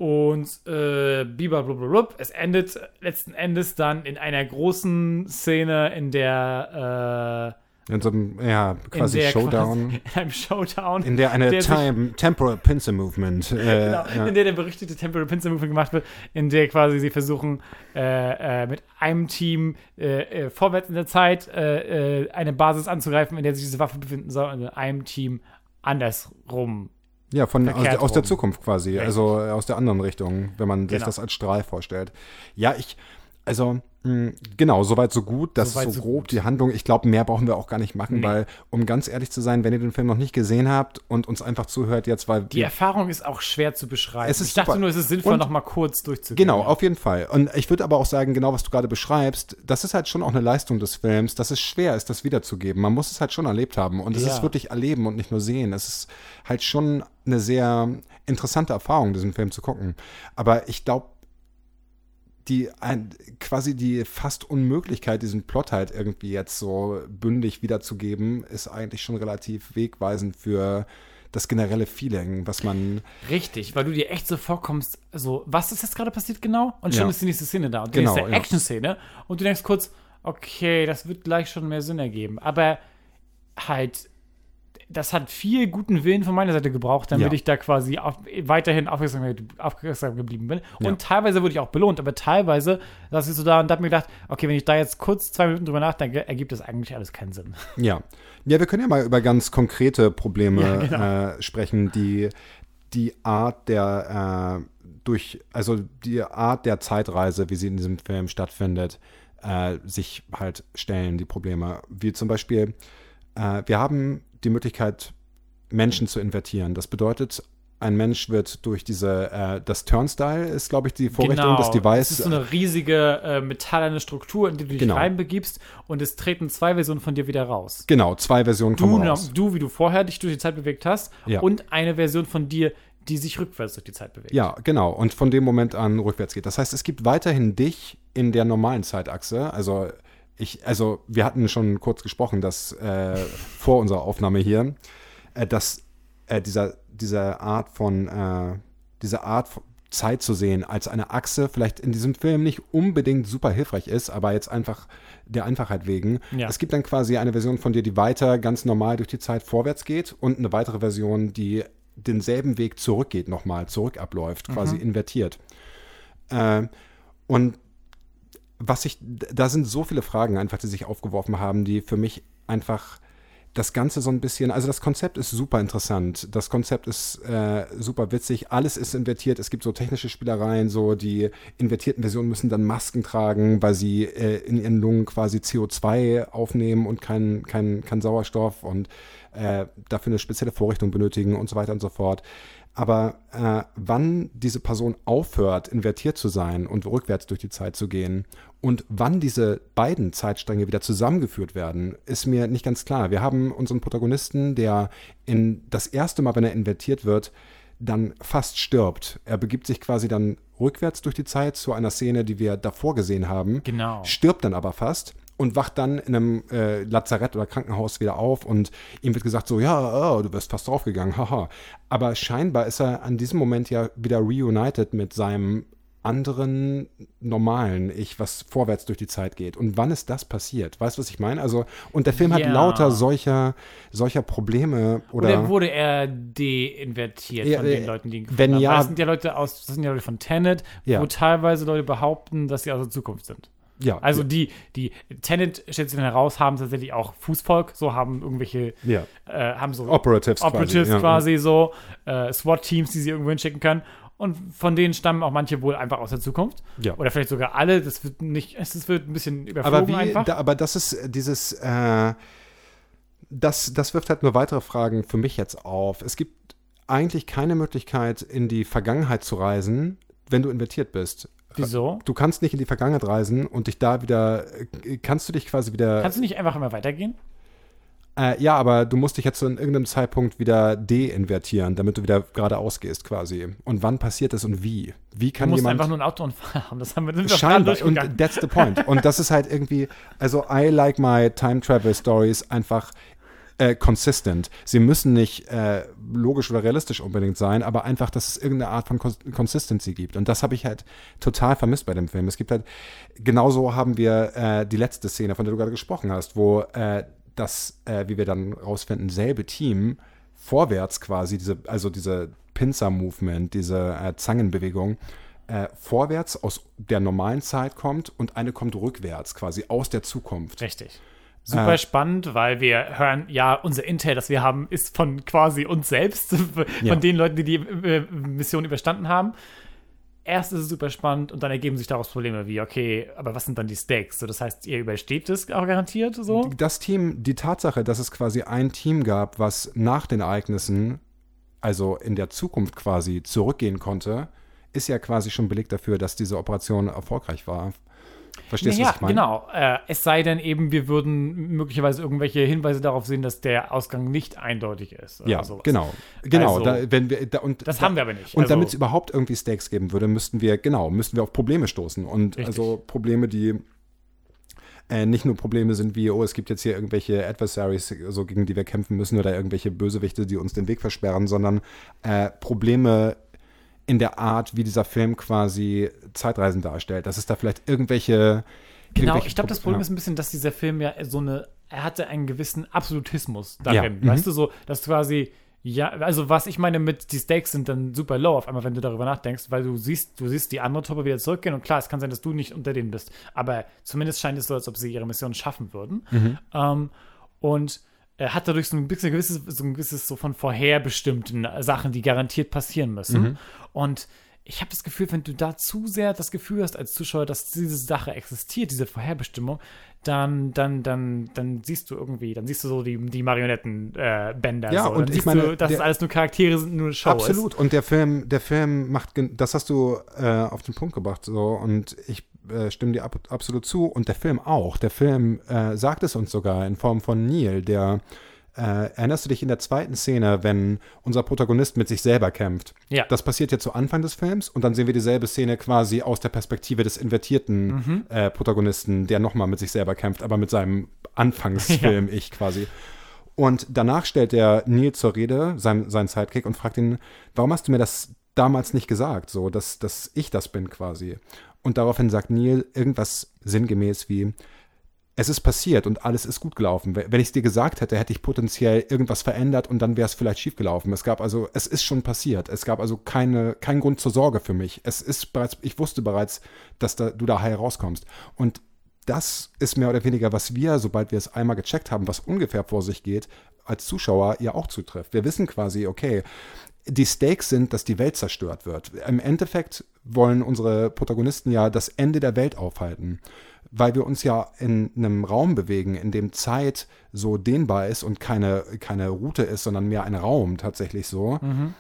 Und äh, Biber blub, es endet letzten Endes dann in einer großen Szene, in der in so einem, ja, äh, quasi in Showdown. Quasi, in einem Showdown in der eine der sich- Time, Temporal Pincer Movement. Äh, genau, ja. in der der berüchtigte Temporary Pincer Movement gemacht wird, in der quasi sie versuchen, äh, äh, mit einem Team äh, äh, vorwärts in der Zeit äh, äh, eine Basis anzugreifen, in der sich diese Waffe befinden soll, und in einem Team andersrum. Ja, von, aus, aus der. Zukunft quasi. Richtig. Also äh, aus der anderen Richtung, wenn man sich Genau. das als Strahl vorstellt. Ja, ich, also, mh, genau, soweit so gut. Das Soweit ist so so grob gut. die Handlung. Ich glaube, mehr brauchen wir auch gar nicht machen, Nee. weil, um ganz ehrlich zu sein, wenn ihr den Film noch nicht gesehen habt und uns einfach zuhört jetzt, weil Die Erfahrung ist auch schwer zu beschreiben. Es ist ich dachte super. nur, es ist sinnvoll, Und- noch mal kurz durchzugehen. Genau, auf jeden Fall. Und ich würde aber auch sagen, genau was du gerade beschreibst, das ist halt schon auch eine Leistung des Films, dass es schwer ist, das wiederzugeben. Man muss es halt schon erlebt haben. Und es Ja. ist wirklich erleben und nicht nur sehen. Es ist halt schon eine sehr interessante Erfahrung, diesen Film zu gucken. Aber ich glaube, die ein, quasi die fast Unmöglichkeit, diesen Plot halt irgendwie jetzt so bündig wiederzugeben, ist eigentlich schon relativ wegweisend für das generelle Feeling, was man Richtig, weil du dir echt so vorkommst, so, was ist jetzt gerade passiert genau? Und schon Ja. ist die nächste Szene da. Und Genau, die nächste ja. Action-Szene. Und du denkst kurz, okay, das wird gleich schon mehr Sinn ergeben. Aber halt, das hat viel guten Willen von meiner Seite gebraucht, damit Ja. ich da quasi auf, weiterhin aufmerksam, aufmerksam geblieben bin. Und Ja. teilweise wurde ich auch belohnt, aber teilweise saß ich so da und hab mir gedacht, okay, wenn ich da jetzt kurz zwei Minuten drüber nachdenke, ergibt das eigentlich alles keinen Sinn. Ja. Ja, wir können ja mal über ganz konkrete Probleme Ja, genau. äh, sprechen, die die Art der äh, durch, also die Art der Zeitreise, wie sie in diesem Film stattfindet, äh, sich halt stellen, die Probleme. Wie zum Beispiel, äh, wir haben die Möglichkeit, Menschen zu invertieren. Das bedeutet, ein Mensch wird durch diese, äh, das Turnstile ist, glaube ich, die Vorrichtung, das Device. Es ist so eine riesige äh, metallene Struktur, in die du dich Genau. reinbegibst und es treten zwei Versionen von dir wieder raus. genau, zwei Versionen Du, kommen raus. du, wie du vorher dich durch die Zeit bewegt hast, Ja. und eine Version von dir, die sich rückwärts durch die Zeit bewegt. Ja, genau. Und von dem Moment an rückwärts geht. Das heißt, es gibt weiterhin dich in der normalen Zeitachse. Also ich, also wir hatten schon kurz gesprochen, dass äh, vor unserer Aufnahme hier, äh, dass äh, dieser, diese Art von, äh, diese Art, von- Zeit zu sehen als eine Achse vielleicht in diesem Film nicht unbedingt super hilfreich ist, aber jetzt einfach der Einfachheit wegen. Ja. Es gibt dann quasi eine Version von dir, die weiter ganz normal durch die Zeit vorwärts geht und eine weitere Version, die denselben Weg zurückgeht, nochmal zurück abläuft, quasi invertiert. Äh, und was ich, da sind so viele Fragen einfach, die sich aufgeworfen haben, die für mich einfach das Ganze so ein bisschen, also das Konzept ist super interessant, das Konzept ist äh, super witzig, alles ist invertiert, es gibt so technische Spielereien, so die invertierten Versionen müssen dann Masken tragen, weil sie äh, in ihren Lungen quasi CO2 aufnehmen und kein, kein, kein Sauerstoff und äh, dafür eine spezielle Vorrichtung benötigen und so weiter und so fort. Aber äh, wann diese Person aufhört, invertiert zu sein und rückwärts durch die Zeit zu gehen und wann diese beiden Zeitstränge wieder zusammengeführt werden, ist mir nicht ganz klar. Wir haben unseren Protagonisten, der in das erste Mal, wenn er invertiert wird, dann fast stirbt. Er begibt sich quasi dann rückwärts durch die Zeit zu einer Szene, die wir davor gesehen haben. Genau. Stirbt dann aber fast und wacht dann in einem äh, Lazarett oder Krankenhaus wieder auf und ihm wird gesagt so, ja, oh, du wirst fast draufgegangen, haha. Aber scheinbar ist er an diesem Moment ja wieder reunited mit seinem anderen normalen Ich, was vorwärts durch die Zeit geht. Und wann ist das passiert? Weißt du, was ich meine? Also, und der Film hat Ja. lauter solcher, solcher Probleme oder. Oder wurde er deinvertiert Ja, von äh, den Leuten, die ihn wenn gefunden haben? ja- Das sind ja Leute aus, das sind ja Leute von Tenet, Ja. wo teilweise Leute behaupten, dass sie aus der Zukunft sind. Ja, Also die, die Tenet stellt sich dann heraus, haben tatsächlich auch Fußvolk, so haben irgendwelche, ja. äh, haben so Operatives, Operatives quasi. quasi, ja. so, äh, SWAT-Teams, die sie irgendwo hinschicken können. Und von denen stammen auch manche wohl einfach aus der Zukunft. Ja. Oder vielleicht sogar alle. Das wird nicht, es wird ein bisschen überflogen Aber wie, einfach. da, aber das ist äh, dieses, äh, das, das wirft halt nur weitere Fragen für mich jetzt auf. Es gibt eigentlich keine Möglichkeit, in die Vergangenheit zu reisen, wenn du invertiert bist. Wieso? Du kannst nicht in die Vergangenheit reisen und dich da wieder, äh, kannst du dich quasi wieder, Kannst du nicht einfach immer weitergehen? äh, ja, aber du musst dich jetzt zu irgendeinem Zeitpunkt wieder deinvertieren, damit du wieder geradeaus gehst quasi. Und wann passiert das und wie? Wie Du kann musst jemand einfach nur einen Autounfall haben. Das haben wir Scheinbar. Und that's the point. Und das ist halt irgendwie, also I like my time travel stories einfach äh, consistent. Sie müssen nicht äh, logisch oder realistisch unbedingt sein, aber einfach, dass es irgendeine Art von Cons Consistency gibt. Und das habe ich halt total vermisst bei dem Film. Es gibt halt, genauso haben wir äh, die letzte Szene, von der du gerade gesprochen hast, wo äh, das, äh, wie wir dann rausfinden, selbe Team vorwärts quasi, diese, also diese Pincer-Movement, diese äh, Zangenbewegung, äh, vorwärts aus der normalen Zeit kommt und eine kommt rückwärts, quasi aus der Zukunft. Richtig. Super Äh. spannend, weil wir hören, ja, unser Intel, das wir haben, ist von quasi uns selbst, von Ja. den Leuten, die die äh, Mission überstanden haben. Erst ist es super spannend und dann ergeben sich daraus Probleme wie, okay, aber was sind dann die Stakes? So, das heißt, ihr übersteht es auch garantiert so? Das Team, die Tatsache, dass es quasi ein Team gab, was nach den Ereignissen, also in der Zukunft quasi zurückgehen konnte, ist ja quasi schon Beleg dafür, dass diese Operation erfolgreich war. Verstehst du, ja, was ich meine? genau. Äh, es sei denn eben, wir würden möglicherweise irgendwelche Hinweise darauf sehen, dass der Ausgang nicht eindeutig ist. Oder Ja, sowas. genau. Genau, Also, da, wenn wir, da, und Das da, haben wir aber nicht. Und Also- damit es überhaupt irgendwie Stakes geben würde, müssten wir, genau, müssten wir auf Probleme stoßen. Und Richtig. also Probleme, die äh, nicht nur Probleme sind wie, oh, es gibt jetzt hier irgendwelche Adversaries, so gegen die wir kämpfen müssen oder irgendwelche Bösewichte, die uns den Weg versperren, sondern äh, Probleme in der Art, wie dieser Film quasi Zeitreisen darstellt. Dass es da vielleicht irgendwelche. Genau, irgendwelche ich glaube, das Pro- Problem ja. ist ein bisschen, dass dieser Film ja so eine, er hatte einen gewissen Absolutismus darin. Ja, Weißt du, so, dass quasi, ja, also was ich meine mit, die Stakes sind dann super low auf einmal, wenn du darüber nachdenkst, weil du siehst, du siehst die andere Truppe wieder zurückgehen und klar, es kann sein, dass du nicht unter denen bist, aber zumindest scheint es so, als ob sie ihre Mission schaffen würden. Mhm. Ähm, und hat dadurch so ein bisschen gewisses, so ein gewisses so von vorherbestimmten Sachen, die garantiert passieren müssen. Mhm. Und ich habe das Gefühl, wenn du da zu sehr das Gefühl hast als Zuschauer, dass diese Sache existiert, diese Vorherbestimmung, dann, dann, dann, dann siehst du irgendwie, dann siehst du so die, die Marionettenbänder. Äh, Ja, so. und ich siehst meine, du, dass der- es alles nur Charaktere sind, nur eine Show Absolut. ist. Und der Film, der Film macht, das hast du äh, auf den Punkt gebracht, so und ich äh, stimme dir ab, absolut zu. Und der Film auch. Der Film äh, sagt es uns sogar in Form von Neil, der äh, erinnerst du dich in der zweiten Szene, wenn unser Protagonist mit sich selber kämpft? Ja. Das passiert ja zu Anfang des Films und dann sehen wir dieselbe Szene quasi aus der Perspektive des invertierten Mhm. äh, Protagonisten, der nochmal mit sich selber kämpft, aber mit seinem Anfangsfilm-Ich quasi. Und danach stellt der Neil zur Rede, sein, sein Sidekick, und fragt ihn, warum hast du mir das damals nicht gesagt, so, dass, dass ich das bin quasi. Und daraufhin sagt Neil irgendwas sinngemäß wie, es ist passiert und alles ist gut gelaufen. Wenn ich es dir gesagt hätte, hätte ich potenziell irgendwas verändert und dann wäre es vielleicht schief gelaufen. Es gab also, es ist schon passiert. Es gab also keine, keinen Grund zur Sorge für mich. Es ist bereits, ich wusste bereits, dass da, du da heil rauskommst. Und das ist mehr oder weniger, was wir, sobald wir es einmal gecheckt haben, was ungefähr vor sich geht, als Zuschauer ja auch zutrifft. Wir wissen quasi, okay, die Stakes sind, dass die Welt zerstört wird. Im Endeffekt wollen unsere Protagonisten ja das Ende der Welt aufhalten, weil wir uns ja in einem Raum bewegen, in dem Zeit so dehnbar ist und keine, keine Route ist, sondern mehr ein Raum tatsächlich so. Mhm.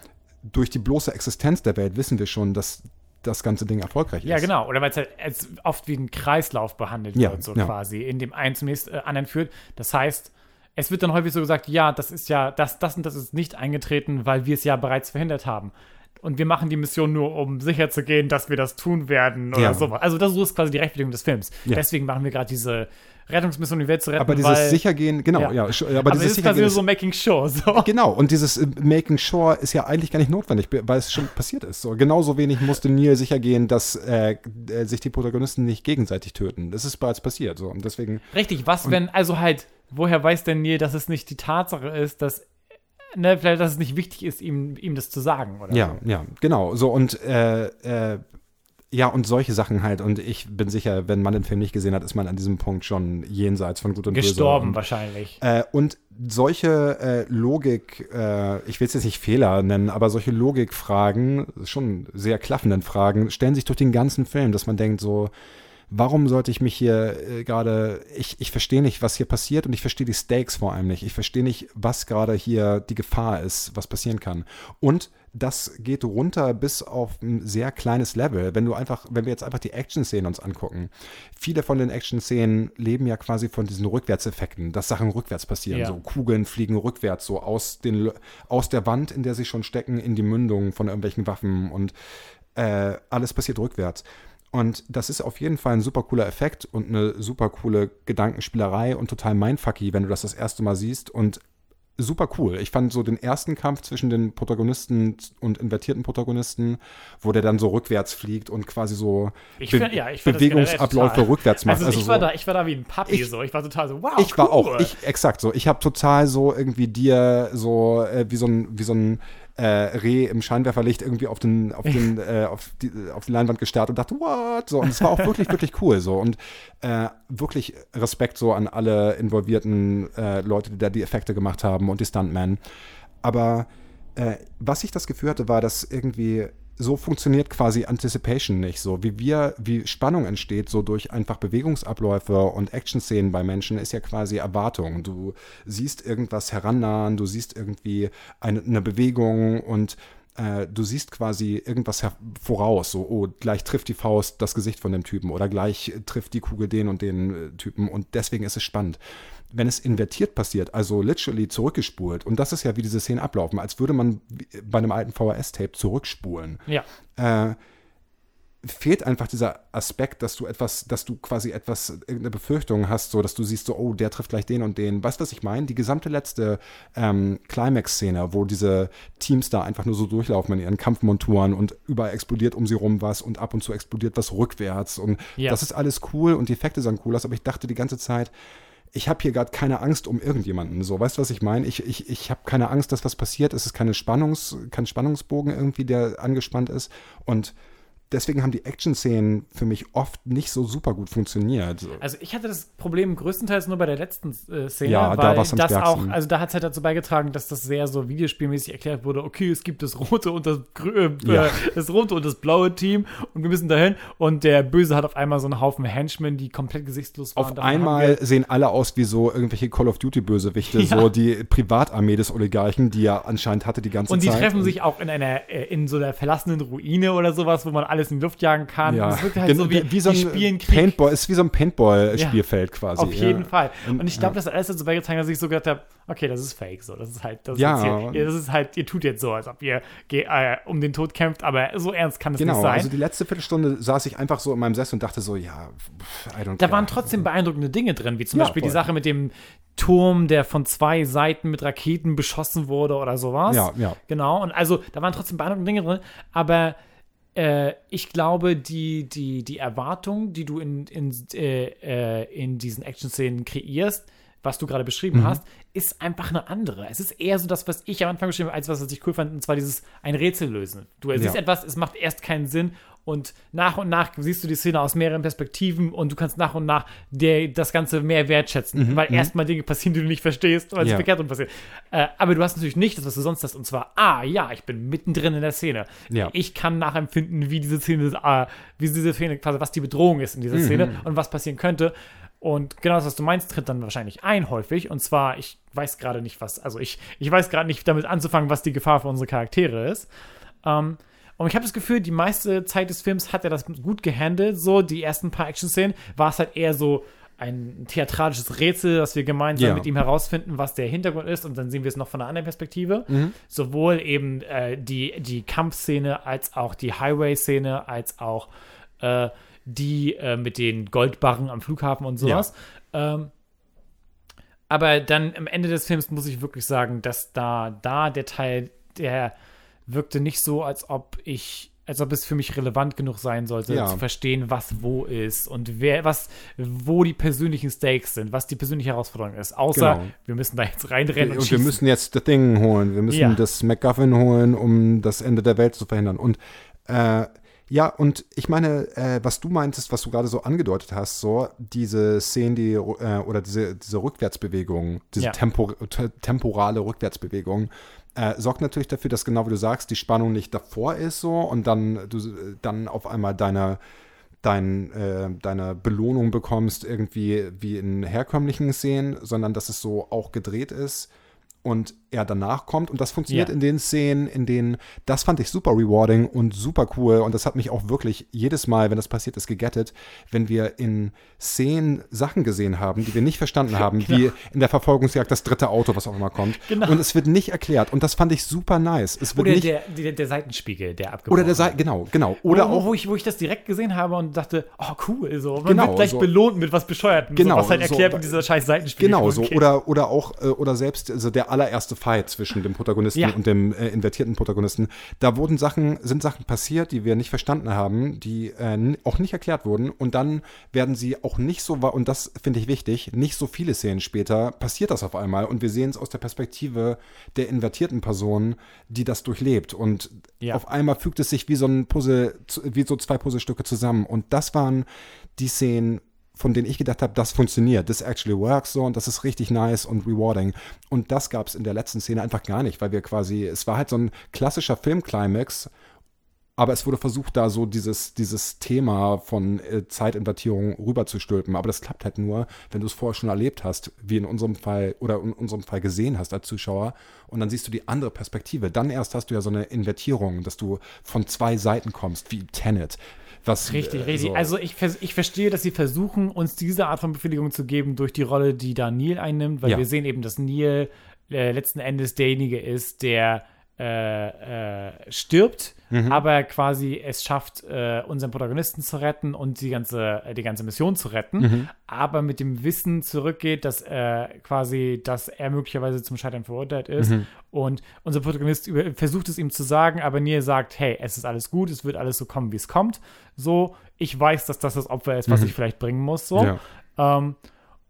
Durch die bloße Existenz der Welt wissen wir schon, dass das ganze Ding erfolgreich ist. Ja, genau. Oder weil es halt oft wie ein Kreislauf behandelt ja, wird, so ja. quasi, in dem ein zum nächsten äh, anderen führt. Das heißt, es wird dann häufig so gesagt, ja, das ist ja, das, das und das ist nicht eingetreten, weil wir es ja bereits verhindert haben. Und wir machen die Mission nur, um sicher zu gehen, dass wir das tun werden oder Ja. so. Also das ist quasi die Rechtfertigung des Films. Ja. Deswegen machen wir gerade diese Rettungsmission, die Welt zu retten. aber dieses weil, Sichergehen, genau, Ja. ja, aber, aber dieses es ist quasi Sichergehen nur so Making Sure. So. Genau, und dieses äh, Making Sure ist ja eigentlich gar nicht notwendig, weil es schon passiert ist. So, genauso wenig musste Neil sicher gehen, dass äh, äh, sich die Protagonisten nicht gegenseitig töten. Das ist bereits passiert. So. Und deswegen, Richtig, was wenn, also halt, woher weiß denn Neil, dass es nicht die Tatsache ist, dass, ne, vielleicht, dass es nicht wichtig ist, ihm, ihm das zu sagen, oder? ja, so. ja, genau. So, und äh, äh, ja, und solche Sachen halt. Und ich bin sicher, wenn man den Film nicht gesehen hat, ist man an diesem Punkt schon jenseits von Gut und Gestorben Böse. Und, wahrscheinlich. Äh, und solche äh, Logik, äh, ich will es jetzt nicht Fehler nennen, aber solche Logikfragen, schon sehr klaffenden Fragen, stellen sich durch den ganzen Film, dass man denkt so, warum sollte ich mich hier äh, gerade, ich, ich verstehe nicht, was hier passiert und ich verstehe die Stakes vor allem nicht. Ich verstehe nicht, was gerade hier die Gefahr ist, was passieren kann. Und das geht runter bis auf ein sehr kleines Level. Wenn du einfach, wenn wir jetzt einfach die Action-Szenen uns angucken, viele von den Action-Szenen leben ja quasi von diesen Rückwärtseffekten, dass Sachen rückwärts passieren. Ja. So Kugeln fliegen rückwärts, so aus, den, aus der Wand, in der sie schon stecken, in die Mündung von irgendwelchen Waffen und äh, alles passiert rückwärts. Und das ist auf jeden Fall ein super cooler Effekt und eine super coole Gedankenspielerei und total mindfucky, wenn du das das erste Mal siehst und super cool. Ich fand so den ersten Kampf zwischen den Protagonisten und invertierten Protagonisten, wo der dann so rückwärts fliegt und quasi so Ich Be find- ja, ich Bewegungsabläufe rückwärts macht. Also, ich, war so, da, ich war da wie ein Papi Ich- so. Ich war total so, wow, ich war cool. auch, ich, exakt so. Ich habe total so irgendwie dir so äh, wie so ein, wie so ein äh, Reh im Scheinwerferlicht irgendwie auf den, auf den, äh, auf die, auf die Leinwand gestarrt und dachte, what? So, und es war auch wirklich, wirklich cool so. Und äh, wirklich Respekt so an alle involvierten äh, Leute, die da die Effekte gemacht haben und die Stuntmen. Aber äh, was ich das Gefühl hatte, war, dass irgendwie so funktioniert quasi Anticipation nicht so. Wie wir, wie Spannung entsteht, so durch einfach Bewegungsabläufe und Action-Szenen bei Menschen, ist ja quasi Erwartung. Du siehst irgendwas herannahen, du siehst irgendwie eine, eine Bewegung und äh, du siehst quasi irgendwas voraus, so, oh, gleich trifft die Faust das Gesicht von dem Typen oder gleich trifft die Kugel den und den äh, Typen und deswegen ist es spannend. Wenn es invertiert passiert, also literally zurückgespult, und das ist ja, wie diese Szenen ablaufen, als würde man bei einem alten VHS-Tape zurückspulen, ja. äh, fehlt einfach dieser Aspekt, dass du etwas, dass du quasi etwas, irgendeine Befürchtung hast, so dass du siehst, so, oh, der trifft gleich den und den. Weißt du, was ich meine? Die gesamte letzte ähm, Climax-Szene, wo diese Teams da einfach nur so durchlaufen in ihren Kampfmonturen und überall explodiert um sie rum was und ab und zu explodiert was rückwärts und Ja. das ist alles cool und die Effekte sahen cool aus, aber ich dachte die ganze Zeit, ich habe hier gerade keine Angst um irgendjemanden. So, weißt du, was ich meine? Ich, ich, ich habe keine Angst, dass was passiert. Es ist keine Spannungs, kein Spannungsbogen irgendwie, der angespannt ist. Und deswegen haben die Action-Szenen für mich oft nicht so super gut funktioniert. So. Also ich hatte das Problem größtenteils nur bei der letzten äh, Szene, Ja, da weil war's am das auch, stärksten. also da hat es halt dazu beigetragen, dass das sehr so videospielmäßig erklärt wurde, okay, es gibt das rote und das äh, Ja. das rote und das blaue Team und wir müssen dahin und der Böse hat auf einmal so einen Haufen Henchmen, die komplett gesichtslos waren. Auf einmal sehen alle aus wie so irgendwelche Call of Duty-Bösewichte, Ja. so die Privatarmee des Oligarchen, die er anscheinend hatte die ganze und die Zeit. treffen sich auch in einer, äh, in so einer verlassenen Ruine oder sowas, wo man alles in die Luft jagen kann. ja. Das wirkt halt so wie, wie so die ein spielen Krieg. Paintball, ist wie so ein Paintball-Spielfeld quasi. Auf jeden ja. Fall. Und ich glaube, das hat alles dazu beigetragen, dass ich so gedacht habe, okay, das ist fake. So, das ist halt, das Ja. ist, hier, das ist halt, ihr tut jetzt so, als ob ihr äh, um den Tod kämpft, aber so ernst kann es Genau, nicht sein. also die letzte Viertelstunde saß ich einfach so in meinem Sessel und dachte so, ja, pff, I don't da care. waren trotzdem beeindruckende Dinge drin, wie zum Ja, Beispiel die voll. Sache mit dem, Turm, der von zwei Seiten mit Raketen beschossen wurde oder sowas. Ja, ja. Genau. Und also, da waren trotzdem beeindruckende Dinge drin, aber äh, ich glaube, die, die, die Erwartung, die du in, in, äh, äh, in diesen Action-Szenen kreierst, was du gerade beschrieben Mhm. hast, ist einfach eine andere. Es ist eher so das, was ich am Anfang beschrieben habe, als was, was ich cool fand, und zwar dieses ein Rätsel lösen. Du siehst Ja. etwas, es macht erst keinen Sinn und nach und nach siehst du die Szene aus mehreren Perspektiven und du kannst nach und nach der, das Ganze mehr wertschätzen, weil erstmal Dinge passieren, die du nicht verstehst, weil sie Mhm, Ja. verkehrt rum passieren. Äh, aber du hast natürlich nicht das, was du sonst hast, und zwar, ah, ja, ich bin mittendrin in der Szene. Ja. Ich kann nachempfinden, wie diese Szene, äh, wie diese Szene, quasi, was die Bedrohung ist in dieser Mhm. Szene und was passieren könnte. Und genau das, was du meinst, tritt dann wahrscheinlich ein häufig. Und zwar, ich weiß gerade nicht, was, also ich, ich weiß gerade nicht damit anzufangen, was die Gefahr für unsere Charaktere ist. Ähm, und ich habe das Gefühl, die meiste Zeit des Films hat er das gut gehandelt. So, die ersten paar Action-Szenen war es halt eher so ein theatralisches Rätsel, dass wir gemeinsam Ja. mit ihm herausfinden, was der Hintergrund ist. Und dann sehen wir es noch von einer anderen Perspektive. Sowohl eben äh, die, die Kampfszene als auch die Highway-Szene, als auch äh, die äh, mit den Goldbarren am Flughafen und sowas. Ähm, aber dann am Ende des Films muss ich wirklich sagen, dass da, da der Teil, der wirkte nicht so, als ob ich, als ob es für mich relevant genug sein sollte, Ja. zu verstehen, was wo ist und wer, was, wo die persönlichen Stakes sind, was die persönliche Herausforderung ist. Außer, Genau. wir müssen da jetzt reinrennen und, Und wir müssen jetzt das Ding holen. Wir müssen Ja. das MacGuffin holen, um das Ende der Welt zu verhindern. Und äh, ja, und ich meine, äh, was du meintest, was du gerade so angedeutet hast, so diese Szenen, die äh, oder diese, diese Rückwärtsbewegung, diese Ja. tempo, te temporale Rückwärtsbewegung, äh, sorgt natürlich dafür, dass genau wie du sagst, die Spannung nicht davor ist so und dann du äh, dann auf einmal deine dein, äh, deine Belohnung bekommst, irgendwie wie in herkömmlichen Szenen, sondern dass es so auch gedreht ist. Und er danach kommt. Und das funktioniert Ja. in den Szenen, in denen, das fand ich super rewarding und super cool. Und das hat mich auch wirklich jedes Mal, wenn das passiert ist, gegettet, wenn wir in Szenen Sachen gesehen haben, die wir nicht verstanden haben, wie in der Verfolgungsjagd das dritte Auto, was auch immer kommt. Genau. Und es wird nicht erklärt. Und das fand ich super nice. Es wird Oder nicht. der, der, der Seitenspiegel, der abgebrochen oder der Seite, genau, genau. Oder wo, auch wo, ich, wo ich das direkt gesehen habe und dachte, oh cool, so. Man Genau, wird gleich so. belohnt mit was Bescheuertem, Genau, so, was halt so, erklärt da- mit dieser scheiß Seitenspiegel. Genau so. Oder, oder auch, äh, oder selbst also der allererste Fight zwischen dem Protagonisten Ja. und dem äh, invertierten Protagonisten. Da wurden Sachen, sind Sachen passiert, die wir nicht verstanden haben, die äh, auch nicht erklärt wurden. Und dann werden sie auch nicht so, und das finde ich wichtig, nicht so viele Szenen später passiert das auf einmal. Und wir sehen es aus der Perspektive der invertierten Person, die das durchlebt. Und Ja. auf einmal fügt es sich wie so ein Puzzle, wie so zwei Puzzlestücke zusammen. Und das waren die Szenen, von denen ich gedacht habe, das funktioniert, this actually works so und das ist richtig nice und rewarding. Und das gab es in der letzten Szene einfach gar nicht, weil wir quasi, es war halt so ein klassischer Filmclimax, aber es wurde versucht, da so dieses, dieses Thema von äh, Zeitinvertierung rüberzustülpen. Aber das klappt halt nur, wenn du es vorher schon erlebt hast, wie in unserem Fall oder in unserem Fall gesehen hast als Zuschauer. Und dann siehst du die andere Perspektive. Dann erst hast du ja so eine Invertierung, dass du von zwei Seiten kommst, wie Tenet. Was, Richtig, äh, richtig. so- Also ich, ich verstehe, dass sie versuchen, uns diese Art von Befriedigung zu geben durch die Rolle, die da Neil einnimmt, weil Ja. wir sehen eben, dass Neil äh, letzten Endes derjenige ist, der äh, äh, stirbt, Mhm. aber quasi es schafft, äh, unseren Protagonisten zu retten und die ganze, äh, die ganze Mission zu retten, Mhm. aber mit dem Wissen zurückgeht, dass äh, quasi, dass er möglicherweise zum Scheitern verurteilt ist. Mhm. Und unser Protagonist über, versucht es ihm zu sagen, aber Neil sagt, hey, es ist alles gut, es wird alles so kommen, wie es kommt. So, ich weiß, dass das das Opfer ist, was ich vielleicht bringen muss. So. Mhm. Ja. Ähm,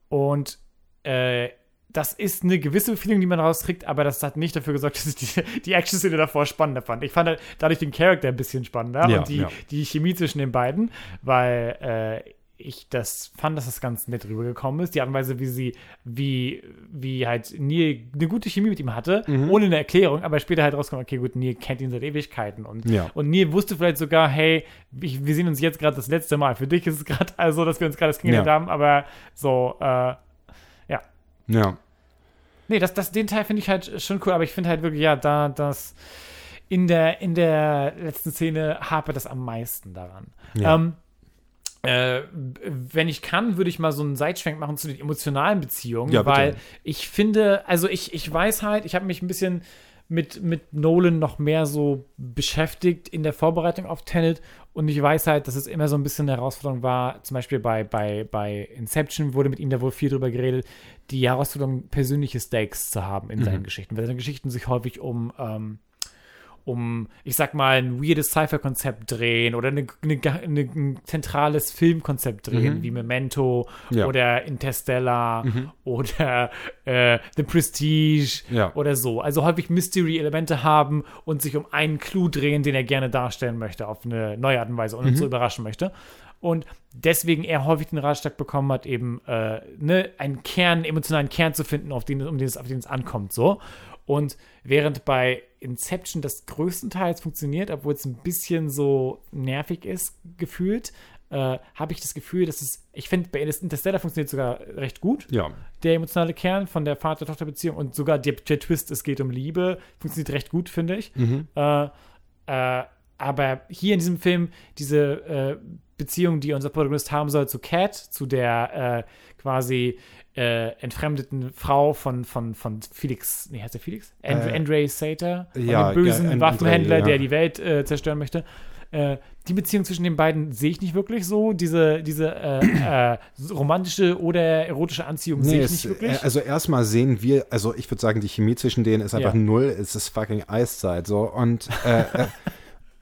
und äh, das ist eine gewisse Befriedigung, die man rauskriegt, aber das hat nicht dafür gesorgt, dass ich die, die Action-Szene davor spannender fand. Ich fand halt dadurch den Charakter ein bisschen spannender Ja, und die, ja. die Chemie zwischen den beiden, weil äh, ich das fand, dass das ganz nett rübergekommen ist. Die Art und Weise, wie sie, wie, wie halt Neil eine gute Chemie mit ihm hatte, Mhm. ohne eine Erklärung, aber später halt rauskommt, okay, gut, Neil kennt ihn seit Ewigkeiten und, Ja. und Neil wusste vielleicht sogar, hey, ich, wir sehen uns jetzt gerade das letzte Mal. Für dich ist es gerade also, dass wir uns gerade das kennengelernt Ja. haben, aber so, äh, ja. Nee, das, das, den Teil finde ich halt schon cool, aber ich finde halt wirklich, ja, da, das in der, in der letzten Szene hapert das am meisten daran. Ja. Ähm, äh, wenn ich kann, würde ich mal so einen Seitschwenk machen zu den emotionalen Beziehungen, Ja, weil ich finde, also ich, ich weiß halt, ich habe mich ein bisschen mit, mit Nolan noch mehr so beschäftigt in der Vorbereitung auf Tenet. Und ich weiß halt, dass es immer so ein bisschen eine Herausforderung war, zum Beispiel bei, bei, bei Inception wurde mit ihm da wohl viel drüber geredet, die Herausforderung, persönliche Stakes zu haben in seinen Geschichten, weil seine Geschichten sich häufig um ähm, um, ich sag mal, ein weirdes Cypher-Konzept drehen oder eine, eine, eine, ein zentrales Filmkonzept drehen, Mhm. wie Memento Ja. oder Interstellar oder äh, The Prestige Ja. oder so. Also häufig Mystery-Elemente haben und sich um einen Clou drehen, den er gerne darstellen möchte, auf eine neue Art und Weise und uns so überraschen möchte. Und deswegen er häufig den Ratschlag bekommen hat, eben äh, ne, einen Kern, emotionalen Kern zu finden, auf den, um den es, auf den es ankommt. So. Und während bei Inception das größtenteils funktioniert, obwohl es ein bisschen so nervig ist, gefühlt, äh, habe ich das Gefühl, dass es, ich finde, bei Interstellar funktioniert sogar recht gut Ja. der emotionale Kern von der Vater-Tochter-Beziehung und sogar der, der Twist, es geht um Liebe, funktioniert recht gut, finde ich. Äh, äh, aber hier in diesem Film, diese äh, Beziehung, die unser Protagonist haben soll zu Cat, zu der äh, quasi äh, entfremdeten Frau von, von, von Felix, nee, heißt der Felix? And Äh, Andre Sater, ja, dem bösen ja, Waffenhändler, ja. der die Welt äh, zerstören möchte. Äh, die Beziehung zwischen den beiden sehe ich nicht wirklich so. Diese, diese äh, äh, romantische oder erotische Anziehung sehe Nee, ich es, nicht wirklich. also erstmal sehen wir, also ich würde sagen, die Chemie zwischen denen ist einfach Ja. null, es ist fucking Eiszeit so und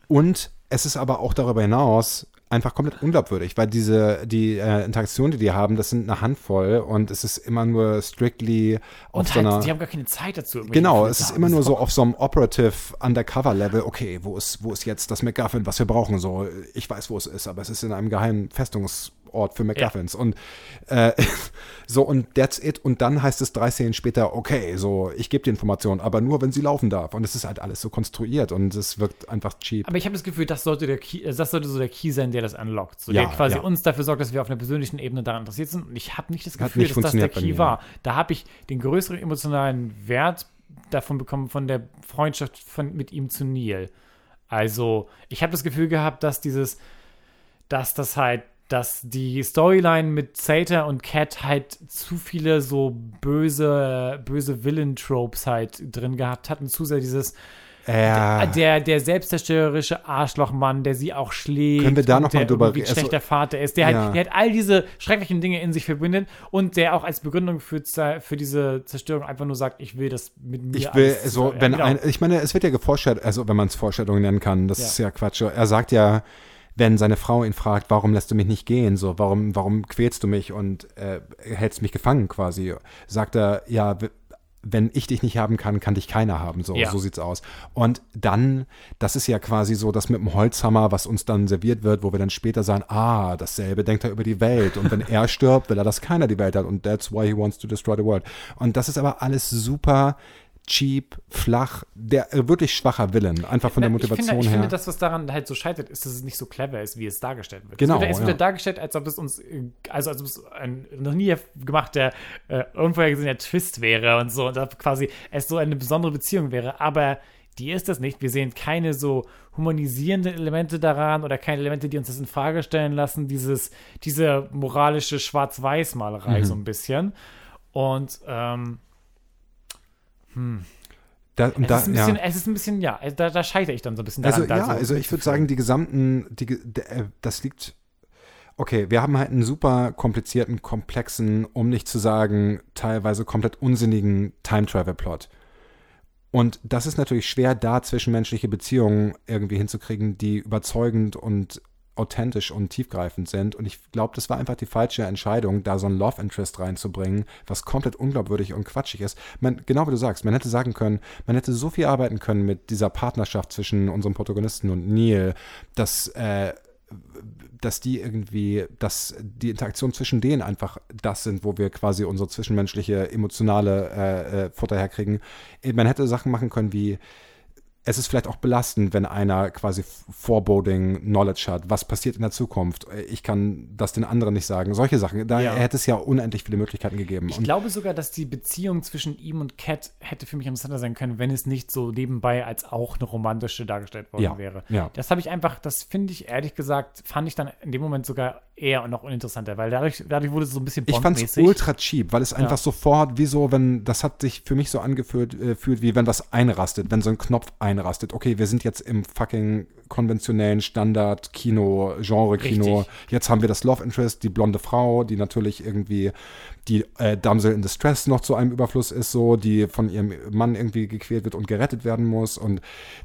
und es ist aber auch darüber hinaus einfach komplett unglaubwürdig, weil diese die äh, Interaktionen, die die haben, das sind eine Handvoll und es ist immer nur strictly auf und so halt, einer die haben gar keine Zeit dazu. Genau, es ist immer nur so auf so einem Operative Undercover-Level. Okay, wo ist, wo ist jetzt das MacGuffin, was wir brauchen? So, ich weiß, wo es ist, aber es ist in einem geheimen Festungsort für MacGuffins. Und äh, so, und that's it. Und dann heißt es drei Szenen später, okay, so, ich gebe die Information, aber nur, wenn sie laufen darf. Und es ist halt alles so konstruiert und es wirkt einfach cheap. Aber ich habe das Gefühl, das sollte, der Key, äh, das sollte so der Key sein, der das unlockt. So, Ja, der quasi ja. uns dafür sorgt, dass wir auf einer persönlichen Ebene daran interessiert sind. Und ich habe nicht das Gefühl, nicht dass das der Key mir. war. Da habe ich den größeren emotionalen Wert davon bekommen, von der Freundschaft von, mit ihm zu Neil. Also, ich habe das Gefühl gehabt, dass dieses, dass das halt, dass die Storyline mit Sater und Cat halt zu viele so böse, böse Villain-Tropes halt drin gehabt hatten. Zu sehr dieses, Äh, der, der selbstzerstörerische Arschlochmann, der sie auch schlägt. Können wir da und noch mal der drüber irgendwie ein re- also- schlechter Vater ist, der, Ja. halt, der halt all diese schrecklichen Dinge in sich verbindet und der auch als Begründung für, für diese Zerstörung einfach nur sagt, ich will das mit mir Ich will, alles- so, ja, wenn genau. ein, ich meine, es wird ja geforscht, also wenn man es Vorstellung nennen kann, das Ja. ist ja Quatsch. Er sagt ja, wenn seine Frau ihn fragt, warum lässt du mich nicht gehen, so, warum, warum quälst du mich und äh, hältst mich gefangen quasi, sagt er, ja, wenn ich dich nicht haben kann, kann dich keiner haben. So, Ja. so sieht's aus. Und dann, das ist ja quasi so das mit dem Holzhammer, was uns dann serviert wird, wo wir dann später sagen, ah, dasselbe denkt er über die Welt. Und wenn er stirbt, will er, dass keiner die Welt hat. Und that's why he wants to destroy the world. Und das ist aber alles super cheap, flach, der äh, wirklich schwacher Willen, einfach von der Motivation ich finde, ich her. finde, das, was daran halt so scheitert, ist, dass es nicht so clever ist, wie es dargestellt wird. Genau, Es wird, es wird ja. dargestellt, als ob es uns, äh, also als ob es ein noch nie gemachter, äh, unvorhergesehener Twist wäre und so, und da quasi es so eine besondere Beziehung wäre, aber die ist das nicht. Wir sehen keine so humanisierenden Elemente daran oder keine Elemente, die uns das in Frage stellen lassen. Dieses, diese moralische Schwarz-Weiß-Malerei Mhm. so ein bisschen. Und ähm, Da, und es, da, ist ein ja. bisschen, es ist ein bisschen, ja, da, da scheitere ich dann so ein bisschen Also daran. da ja, so also ich würde sagen, die gesamten, die, äh, das liegt. Okay, wir haben halt einen super komplizierten, komplexen, um nicht zu sagen, teilweise komplett unsinnigen Time-Travel-Plot. Und das ist natürlich schwer, da zwischenmenschliche Beziehungen irgendwie hinzukriegen, die überzeugend und authentisch und tiefgreifend sind. Und ich glaube, das war einfach die falsche Entscheidung, da so ein Love Interest reinzubringen, was komplett unglaubwürdig und quatschig ist. Man, genau wie du sagst, man hätte sagen können, man hätte so viel arbeiten können mit dieser Partnerschaft zwischen unserem Protagonisten und Neil, dass äh, dass die irgendwie, dass die Interaktion zwischen denen einfach das sind, wo wir quasi unsere zwischenmenschliche emotionale äh, äh, Futter herkriegen. Man hätte Sachen machen können wie es ist vielleicht auch belastend, wenn einer quasi Foreboding Knowledge hat. Was passiert in der Zukunft? Ich kann das den anderen nicht sagen. Solche Sachen. Da Ja. hätte es ja unendlich viele Möglichkeiten gegeben. Ich Und glaube sogar, dass die Beziehung zwischen ihm und Cat hätte für mich interessanter sein können, wenn es nicht so nebenbei als auch eine romantische dargestellt worden Ja, wäre. ja. Das habe ich einfach, das finde ich ehrlich gesagt, fand ich dann in dem Moment sogar eher noch uninteressanter, weil dadurch, dadurch wurde es so ein bisschen Ich fand's Bond-mäßig. ultra cheap, weil es einfach Ja. sofort wie so, wenn, das hat sich für mich so angefühlt, äh, fühlt, wie wenn was einrastet, wenn so ein Knopf einrastet. Okay, wir sind jetzt im fucking konventionellen Standard-Kino, Genre-Kino. Jetzt haben wir das Love Interest, die blonde Frau, die natürlich irgendwie die äh, Damsel in Distress noch zu einem Überfluss ist, so, die von ihrem Mann irgendwie gequält wird und gerettet werden muss. Und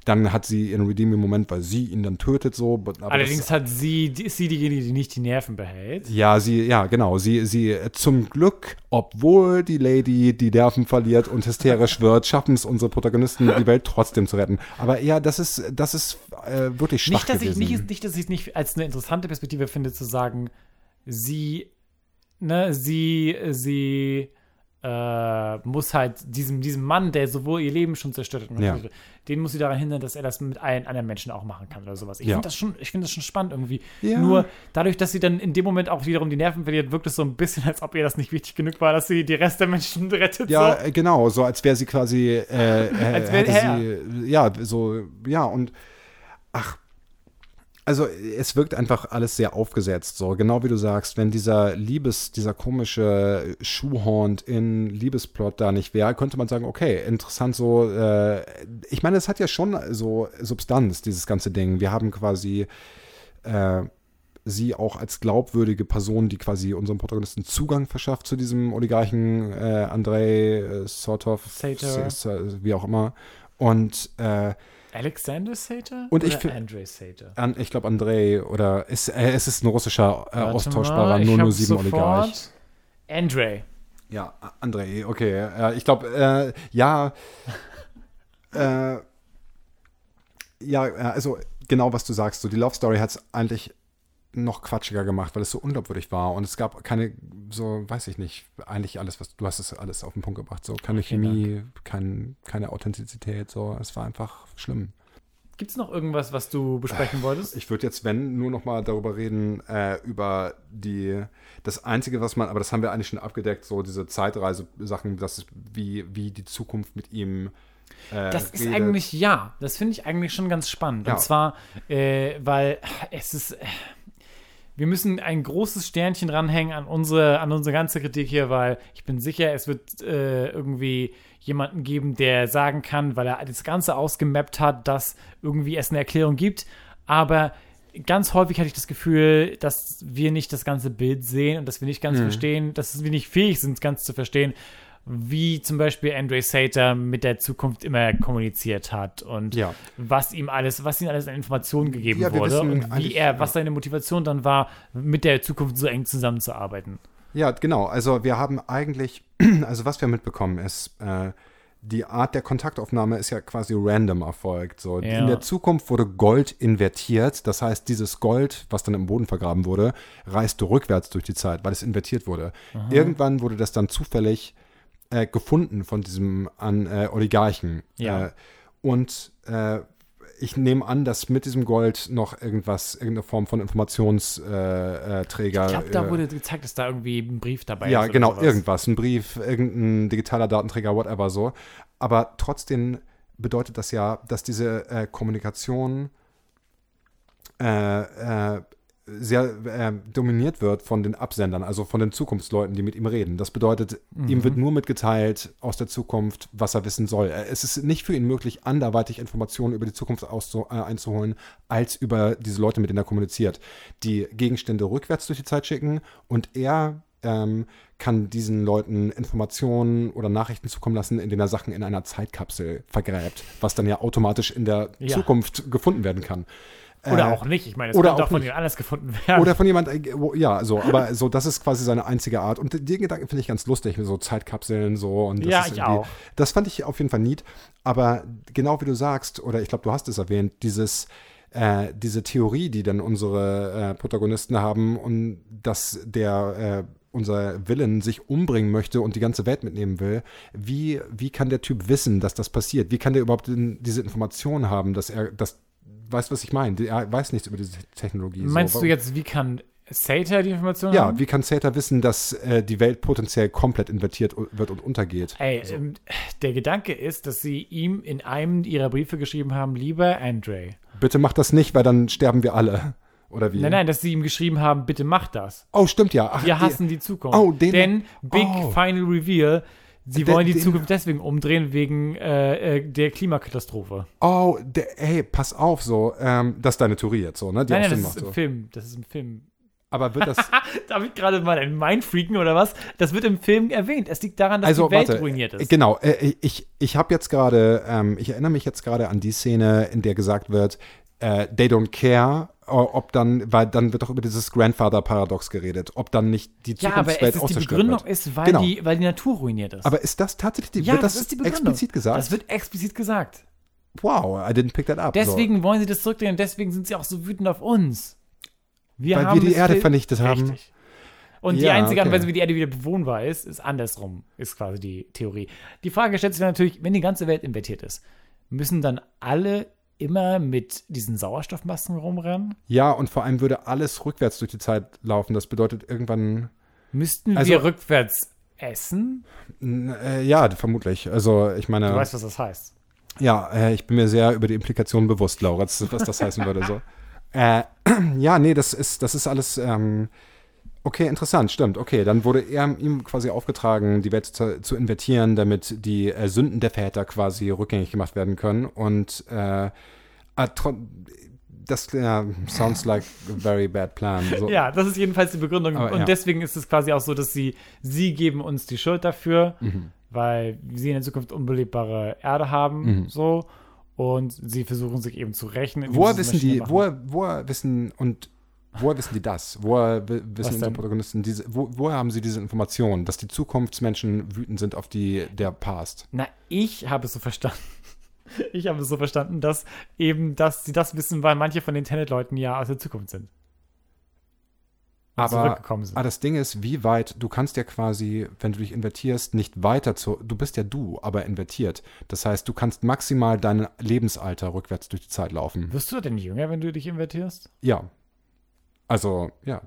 dann hat sie ihren redeeming Moment, weil sie ihn dann tötet, so. Aber Allerdings das, hat sie, ist sie diejenige, die nicht die Nerven behält. ja, sie, ja, genau. Sie, sie äh, zum Glück, obwohl die Lady die Nerven verliert und hysterisch wird, schaffen es unsere Protagonisten, die Welt trotzdem zu retten. Aber ja, das ist, das ist äh, wirklich schwach Nicht dass, ich, gewesen. nicht, nicht, dass ich es nicht als eine interessante Perspektive finde, zu sagen, sie, ne, sie, sie äh, muss halt diesem, diesem Mann, der sowohl ihr Leben schon zerstört hat, Ja. den muss sie daran hindern, dass er das mit allen anderen Menschen auch machen kann oder sowas. Ich Ja. finde das, schon- ich find das schon spannend irgendwie. Ja. Nur dadurch, dass sie dann in dem Moment auch wiederum die Nerven verliert, wirkt es so ein bisschen, als ob ihr das nicht wichtig genug war, dass sie die Rest der Menschen rettet. Ja, so. äh, genau, so als wäre sie quasi, äh, äh, Als wär- sie, ja, so, ja, und ach, also es wirkt einfach alles sehr aufgesetzt, so genau wie du sagst, wenn dieser Liebes, dieser komische Schuhhorn in Liebesplot da nicht wäre, könnte man sagen, okay, interessant so, äh, ich meine, es hat ja schon so Substanz, dieses ganze Ding. Wir haben quasi äh, sie auch als glaubwürdige Person, die quasi unserem Protagonisten Zugang verschafft zu diesem Oligarchen äh, Andrei äh, Sortov, wie auch immer. Und äh, Alexander Sater? Und ich Oder find- Andre Sater. an, ich glaube Andrei oder ist, äh, es ist ein russischer äh, austauschbarer mal, ich hab's 007 Oligarch. sofort. Andre. Ja, Andrei, okay. Äh, ich glaube, ja. äh, ja, äh, also genau, was du sagst. So, die Love Story hat es eigentlich noch quatschiger gemacht, weil es so unglaubwürdig war. Und es gab keine, so, weiß ich nicht, eigentlich alles, was du hast es alles auf den Punkt gebracht. So, keine Vielen Chemie, kein, keine Authentizität. So, es war einfach schlimm. Gibt es noch irgendwas, was du besprechen wolltest? Ich würde jetzt, wenn, nur noch mal darüber reden, äh, über die, das Einzige, was man, aber das haben wir eigentlich schon abgedeckt, so diese Zeitreise-Sachen, das wie, wie die Zukunft mit ihm äh, Das ist redet. eigentlich, ja, das finde ich eigentlich schon ganz spannend. Ja. Und zwar, äh, weil es ist, äh, wir müssen ein großes Sternchen ranhängen an unsere, an unsere ganze Kritik hier, weil ich bin sicher, es wird äh, irgendwie jemanden geben, der sagen kann, weil er das Ganze ausgemappt hat, dass irgendwie es eine Erklärung gibt. Aber ganz häufig hatte ich das Gefühl, dass wir nicht das ganze Bild sehen und dass wir nicht ganz verstehen, dass wir nicht fähig sind, ganz zu verstehen, wie zum Beispiel Andre Sater mit der Zukunft immer kommuniziert hat und Ja. was ihm alles, was ihm alles an Informationen gegeben Ja, wurde und wie er, was seine Motivation dann war, mit der Zukunft so eng zusammenzuarbeiten. Ja, genau. Also wir haben eigentlich, also was wir mitbekommen ist, äh, die Art der Kontaktaufnahme ist ja quasi random erfolgt. So. Ja. In der Zukunft wurde Gold invertiert. Das heißt, dieses Gold, was dann im Boden vergraben wurde, reiste rückwärts durch die Zeit, weil es invertiert wurde. Irgendwann wurde das dann zufällig äh, gefunden von diesem an, äh, Oligarchen. Ja. Äh, und äh, ich nehme an, dass mit diesem Gold noch irgendwas, irgendeine Form von Informationsträger. Äh, Träger, Ich glaube, da äh, wurde gezeigt, dass da irgendwie ein Brief dabei ja, ist. oder genau, sowas. irgendwas. Ein Brief, irgendein digitaler Datenträger, whatever so. Aber trotzdem bedeutet das ja, dass diese äh, Kommunikation äh, äh, sehr äh, dominiert wird von den Absendern, also von den Zukunftsleuten, die mit ihm reden. Das bedeutet, ihm wird nur mitgeteilt aus der Zukunft, was er wissen soll. Äh, Es ist nicht für ihn möglich, anderweitig Informationen über die Zukunft äh, einzuholen, als über diese Leute, mit denen er kommuniziert. Die Gegenstände rückwärts durch die Zeit schicken und er ähm, kann diesen Leuten Informationen oder Nachrichten zukommen lassen, in denen er Sachen in einer Zeitkapsel vergräbt, was dann ja automatisch in der Ja. Zukunft gefunden werden kann. Oder Äh, auch nicht. Ich meine, es oder könnte auch auch von jemand anders gefunden werden. Oder von jemand, äh, ja, so, aber so, das ist quasi seine einzige Art. Und den Gedanken finde ich ganz lustig, mit so Zeitkapseln so. Und das Ja, ist ich auch. Das fand ich auf jeden Fall neat. Aber genau wie du sagst, oder ich glaube, du hast es erwähnt, dieses, äh, diese Theorie, die dann unsere äh, Protagonisten haben und dass der, äh, unser Villain sich umbringen möchte und die ganze Welt mitnehmen will, wie, wie kann der Typ wissen, dass das passiert? Wie kann der überhaupt in, diese Information haben, dass er, das, weißt du, was ich meine? Er weiß nichts über diese Technologie. Meinst so. du jetzt, wie kann Sater die Information Ja, haben? wie kann Sater wissen, dass äh, die Welt potenziell komplett invertiert wird und untergeht? Ey, ähm, der Gedanke ist, dass sie ihm in einem ihrer Briefe geschrieben haben, lieber Andre. Bitte mach das nicht, weil dann sterben wir alle. Oder wie? Nein, nein, dass sie ihm geschrieben haben, bitte mach das. Oh, stimmt ja. Ach, Wir die- hassen die Zukunft. Oh, den- Denn Big oh. Final Reveal, sie wollen die Zukunft deswegen umdrehen, wegen äh, äh, der Klimakatastrophe. Oh, der, ey, pass auf, so, ähm, das ist deine Theorie jetzt so, ne? Die nein, nein, das ist macht, im so. Film. Das ist im Film. Aber wird das, Darf ich gerade mal ein Mindfreaken oder was? Das wird im Film erwähnt. Es liegt daran, dass also, die Welt warte, ruiniert ist. genau, äh, ich, ich habe jetzt gerade, ähm, ich erinnere mich jetzt gerade an die Szene, in der gesagt wird, äh, they don't care, ob dann, weil dann wird doch über dieses Grandfather-Paradox geredet, ob dann nicht die ja, aber Zukunftswelt es ist die Begründung wird. ist, weil, Genau. die, weil die Natur ruiniert ist. Aber ist das tatsächlich die, ja, wird das, das, ist die Begründung. explizit gesagt? Das wird explizit gesagt. wow, I didn't pick that up. Deswegen wollen sie das zurückdrehen und deswegen sind sie auch so wütend auf uns. Wir Weil wir die Erde vernichtet haben. Richtig. Und die Ja, einzige Art und. Weise, wie die Erde wieder bewohnbar ist, ist andersrum, ist quasi die Theorie. Die Frage stellt sich dann natürlich, wenn die ganze Welt invertiert ist, müssen dann alle immer mit diesen Sauerstoffmasken rumrennen? Ja, und vor allem würde alles rückwärts durch die Zeit laufen. Das bedeutet irgendwann, Müssten Also- wir rückwärts essen? äh, ja, vermutlich. Also, ich meine. Du weißt, was das heißt. Ja, äh, ich bin mir sehr über die Implikationen bewusst, Lauritz, was das heißen würde. So. Äh, ja, nee, das ist, das ist alles. Ähm, okay, interessant, stimmt. Okay, dann wurde er, ihm quasi aufgetragen, die Welt zu, zu invertieren, damit die äh, Sünden der Väter quasi rückgängig gemacht werden können. Und äh, ah, das ja, sounds like a very bad plan. So. Ja, das ist jedenfalls die Begründung. Aber und ja. deswegen ist es quasi auch so, dass sie, sie geben uns die Schuld dafür, Mhm. weil sie in der Zukunft unbelebbare Erde haben, so. Und sie versuchen sich eben zu indem Woher wissen die, woher, woher wissen und woher wissen die das? Woher wi- wissen unsere? Protagonisten diese, wo, woher haben sie diese Informationen, dass die Zukunftsmenschen wütend sind auf die der Past? Na, ich habe es so verstanden. Ich habe es so verstanden, dass eben, dass sie das wissen, weil manche von den Tenet-Leuten ja aus der Zukunft sind. Aber zurückgekommen sind. ah, das Ding ist, wie weit, du kannst ja quasi, wenn du dich invertierst, nicht weiter zu, du bist ja du, aber invertiert. Das heißt, du kannst maximal dein Lebensalter rückwärts durch die Zeit laufen. Wirst du denn jünger, wenn du dich invertierst? Ja. Also, ja.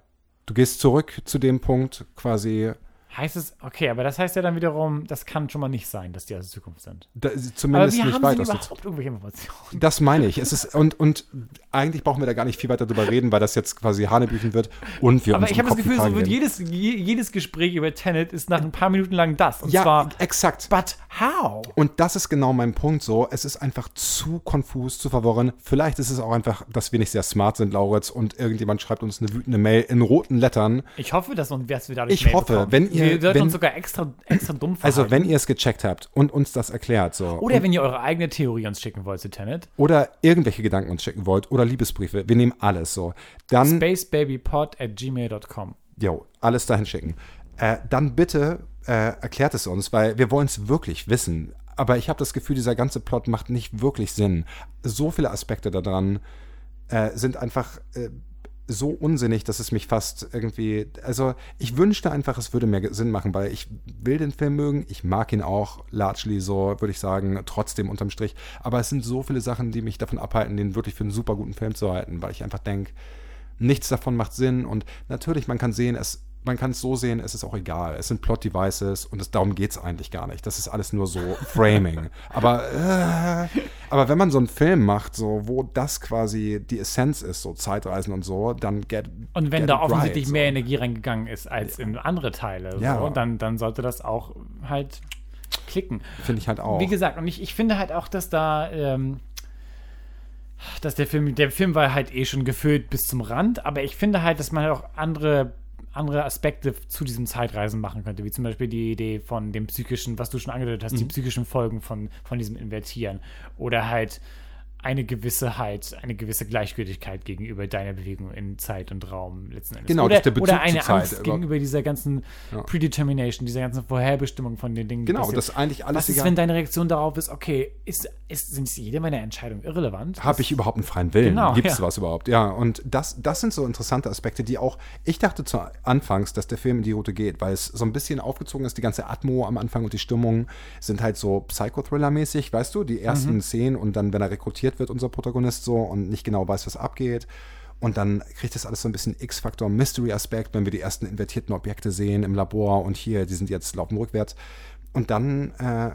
Du gehst zurück zu dem Punkt quasi, Heißt es, okay, aber das heißt ja dann wiederum, das kann schon mal nicht sein, dass die aus der Zukunft sind. da, Aber zumindest wie nicht haben weit sie aus überhaupt irgendwelche Informationen? Das meine ich. Es ist, und, und eigentlich brauchen wir da gar nicht viel weiter drüber reden, weil das jetzt quasi Hanebüchen wird und wir Aber ich habe das Gefühl, so wird jedes, je, jedes Gespräch über Tenet ist nach ein paar Minuten lang das. Und Ja, zwar, exakt. but how? Und das ist genau mein Punkt so. Es ist einfach zu konfus, zu verworren. Vielleicht ist es auch einfach, dass wir nicht sehr smart sind, Lauritz, und irgendjemand schreibt uns eine wütende Mail in roten Lettern. Ich hoffe, dass wir dadurch Ich Mail hoffe, bekommen. wenn ihr- Wir sollten wenn- uns sogar extra, extra dumm verhalten. Also, wenn ihr es gecheckt habt und uns das erklärt, so. Oder wenn ihr eure eigene Theorie uns schicken wollt zu Tenet. oder irgendwelche Gedanken uns schicken wollt oder Liebesbriefe, wir nehmen alles so. Dann spacebabypod at gmail.com. Jo, alles dahin schicken. Äh, dann bitte äh, erklärt es uns, weil wir wollen es wirklich wissen. Aber ich habe das Gefühl, dieser ganze Plot macht nicht wirklich Sinn. So viele Aspekte daran äh, sind einfach äh, so unsinnig, dass es mich fast irgendwie. Also, ich wünschte einfach, es würde mehr Sinn machen, weil ich will den Film mögen. Ich mag ihn auch, largely so, würde ich sagen, trotzdem unterm Strich. Aber es sind so viele Sachen, die mich davon abhalten, den wirklich für einen super guten Film zu halten, weil ich einfach denke, nichts davon macht Sinn. Und natürlich, man kann sehen, es, man kann es so sehen, es ist auch egal. Es sind Plot-Devices und es, darum geht es eigentlich gar nicht. Das ist alles nur so Framing. aber, äh, aber wenn man so einen Film macht, so, wo das quasi die Essenz ist, so Zeitreisen und so, dann get Und wenn get da offensichtlich right, mehr so. Energie reingegangen ist als in andere Teile, Ja. so, dann, dann sollte das auch halt klicken. Finde ich halt auch. Wie gesagt, und ich, ich finde halt auch, dass da, ähm, dass der Film, der Film war halt eh schon gefüllt bis zum Rand, aber ich finde halt, dass man halt auch andere, andere Aspekte zu diesem Zeitreisen machen könnte, wie zum Beispiel die Idee von dem psychischen, was du schon angedeutet hast, die Mhm. psychischen Folgen von, von diesem Invertieren oder halt eine gewisse halt, eine gewisse Gleichgültigkeit gegenüber deiner Bewegung in Zeit und Raum letzten Endes. Genau, oder, oder eine Zeit Angst überhaupt. gegenüber dieser ganzen Ja. Predetermination, dieser ganzen Vorherbestimmung von den Dingen. genau, das ist eigentlich alles Was ist, wenn deine Reaktion darauf ist, okay, ist, ist, sind jede meiner Entscheidungen irrelevant? Habe ich überhaupt einen freien Willen? Genau, Gibt es ja. was überhaupt? Ja, und das, das sind so interessante Aspekte, die auch, ich dachte zu Anfangs, dass der Film in die Route geht, weil es so ein bisschen aufgezogen ist, die ganze Atmo am Anfang und die Stimmung sind halt so Psychothriller-mäßig, weißt du, die ersten Mhm. Szenen und dann, wenn er rekrutiert wird, unser Protagonist so und nicht genau weiß, was abgeht. Und dann kriegt das alles so ein bisschen X-Faktor, Mystery-Aspekt, wenn wir die ersten invertierten Objekte sehen im Labor und hier, die sind jetzt laufen rückwärts. Und dann, äh,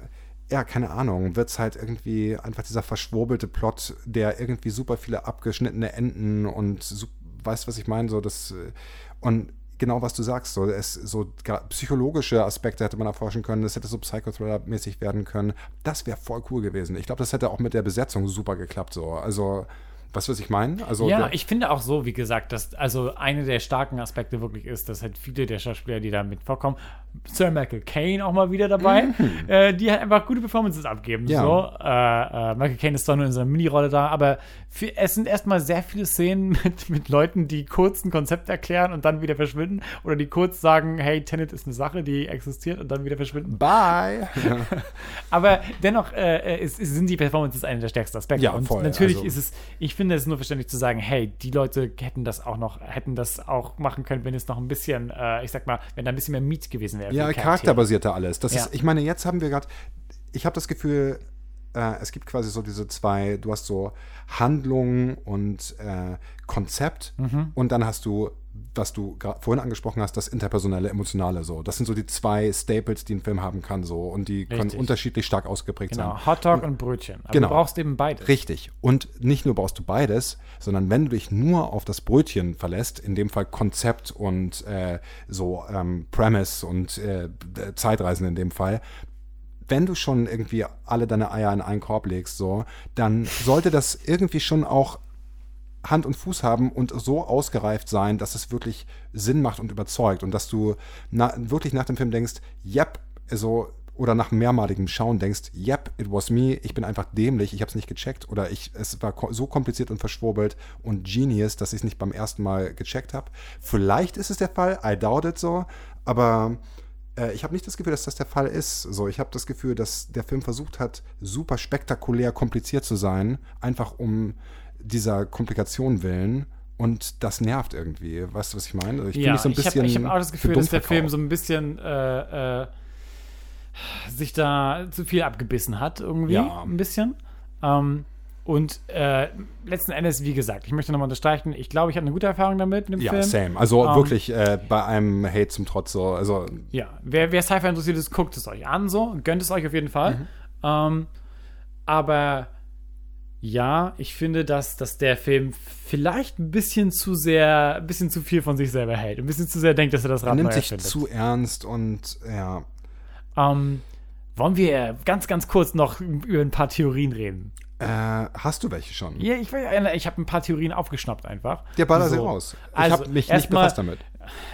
ja, keine Ahnung, wird es halt irgendwie einfach dieser verschwurbelte Plot, der irgendwie super viele abgeschnittene Enden und weißt, was ich meine? So, das, äh, und genau, was du sagst, so, es, so psychologische Aspekte hätte man erforschen können, das hätte so Psychothriller-mäßig werden können. Das wäre voll cool gewesen. Ich glaube, das hätte auch mit der Besetzung super geklappt, so. Also, du, was ich meine? Also, ja, ich finde auch so, wie gesagt, dass also eine der starken Aspekte wirklich ist, dass halt viele der Schauspieler, die da mit vorkommen, Sir Michael Caine auch mal wieder dabei, mhm. äh, die halt einfach gute Performances abgeben. Ja. So. Äh, äh, Michael Caine ist doch nur in seiner Mini-Rolle da, aber für, es sind erstmal sehr viele Szenen mit, mit Leuten, die kurz ein Konzept erklären und dann wieder verschwinden oder die kurz sagen, hey, Tenet ist eine Sache, die existiert und dann wieder verschwinden. Bye! Ja. aber dennoch äh, ist, ist, sind die Performances einer der stärksten Aspekte. Ja, voll, und natürlich also. ist es, ich finde es nur verständlich zu sagen, hey, die Leute hätten das auch noch, hätten das auch machen können, wenn es noch ein bisschen, äh, ich sag mal, wenn da ein bisschen mehr Meat gewesen wäre. Ja, charakterbasierte alles. Das ja. ist, ich meine, jetzt haben wir gerade, ich habe das Gefühl, äh, es gibt quasi so diese zwei, du hast so Handlung und äh, Konzept mhm. und dann hast du, was du vorhin angesprochen hast, das interpersonelle, emotionale so. Das sind so die zwei Staples, die ein Film haben kann so und die Richtig. können unterschiedlich stark ausgeprägt genau. sein. Hotdog und, und Brötchen. Aber genau. du brauchst eben beides. Richtig. Und nicht nur brauchst du beides, sondern wenn du dich nur auf das Brötchen verlässt, in dem Fall Konzept und äh, so ähm, Premise und äh, Zeitreisen in dem Fall, wenn du schon irgendwie alle deine Eier in einen Korb legst, so, dann sollte das irgendwie schon auch Hand und Fuß haben und so ausgereift sein, dass es wirklich Sinn macht und überzeugt und dass du na, wirklich nach dem Film denkst, yep, so oder nach mehrmaligem Schauen denkst, yep, it was me, ich bin einfach dämlich, ich habe es nicht gecheckt oder ich, es war so kompliziert und verschwurbelt und genius, dass ich es nicht beim ersten Mal gecheckt habe. Vielleicht ist es der Fall, I doubt it so, aber äh, ich habe nicht das Gefühl, dass das der Fall ist. So, ich habe das Gefühl, dass der Film versucht hat, super spektakulär kompliziert zu sein, einfach um dieser Komplikation willen. Und das nervt irgendwie. Weißt du, was ich meine? Also ich ja, so ein bisschen ich habe hab auch das Gefühl, dass der Film so ein bisschen äh, äh, sich da zu viel abgebissen hat, irgendwie. Ja. Ein bisschen. Ähm, und äh, letzten Endes, wie gesagt, ich möchte nochmal unterstreichen, ich glaube, ich habe eine gute Erfahrung damit mit dem ja, Film. Ja, same. Also um, ähm, wirklich äh, bei einem Hate zum Trotz so. Also, ja, wer, wer Sci-Fi interessiert ist, guckt es euch an so, gönnt es euch auf jeden Fall. Mhm. Ähm, aber ja, ich finde, dass, dass der Film vielleicht ein bisschen zu sehr, ein bisschen zu viel von sich selber hält. Ein bisschen zu sehr denkt, dass er das Rad Er nimmt sich findet. zu ernst und ja. Ähm, wollen wir ganz, ganz kurz noch über ein paar Theorien reden? Äh, hast du welche schon? Ja, ich, ich habe ein paar Theorien aufgeschnappt einfach. Der baller so. sie raus. Ich also, habe mich nicht befasst damit.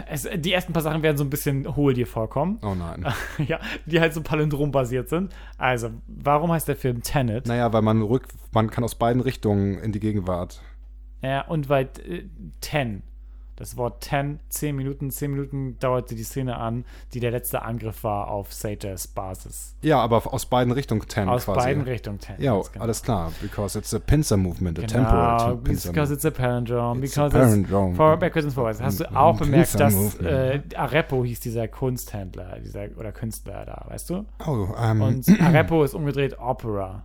Es, die ersten paar Sachen werden so ein bisschen hohl dir vorkommen. Oh nein. ja, die halt so palindrom-basiert sind. Also, warum heißt der Film Tenet? Naja, weil man rück, man kann aus beiden Richtungen in die Gegenwart. Ja, und weil äh, Ten das Wort 10, 10 Minuten, 10 Minuten dauerte die Szene an, die der letzte Angriff war auf Sages Basis. Ja, aber aus beiden Richtungen 10 Aus quasi. beiden Richtungen 10. Ja, genau. alles klar. Because it's a pincer movement, a genau, temporal pincer Because it's a palindrome. It's because a palindrome. it's forward, backwards and forwards. Hast du auch bemerkt, dass äh, Arepo hieß dieser Kunsthändler dieser, oder Künstler da, weißt du? Oh, um, ähm, Und Arepo ist umgedreht Opera.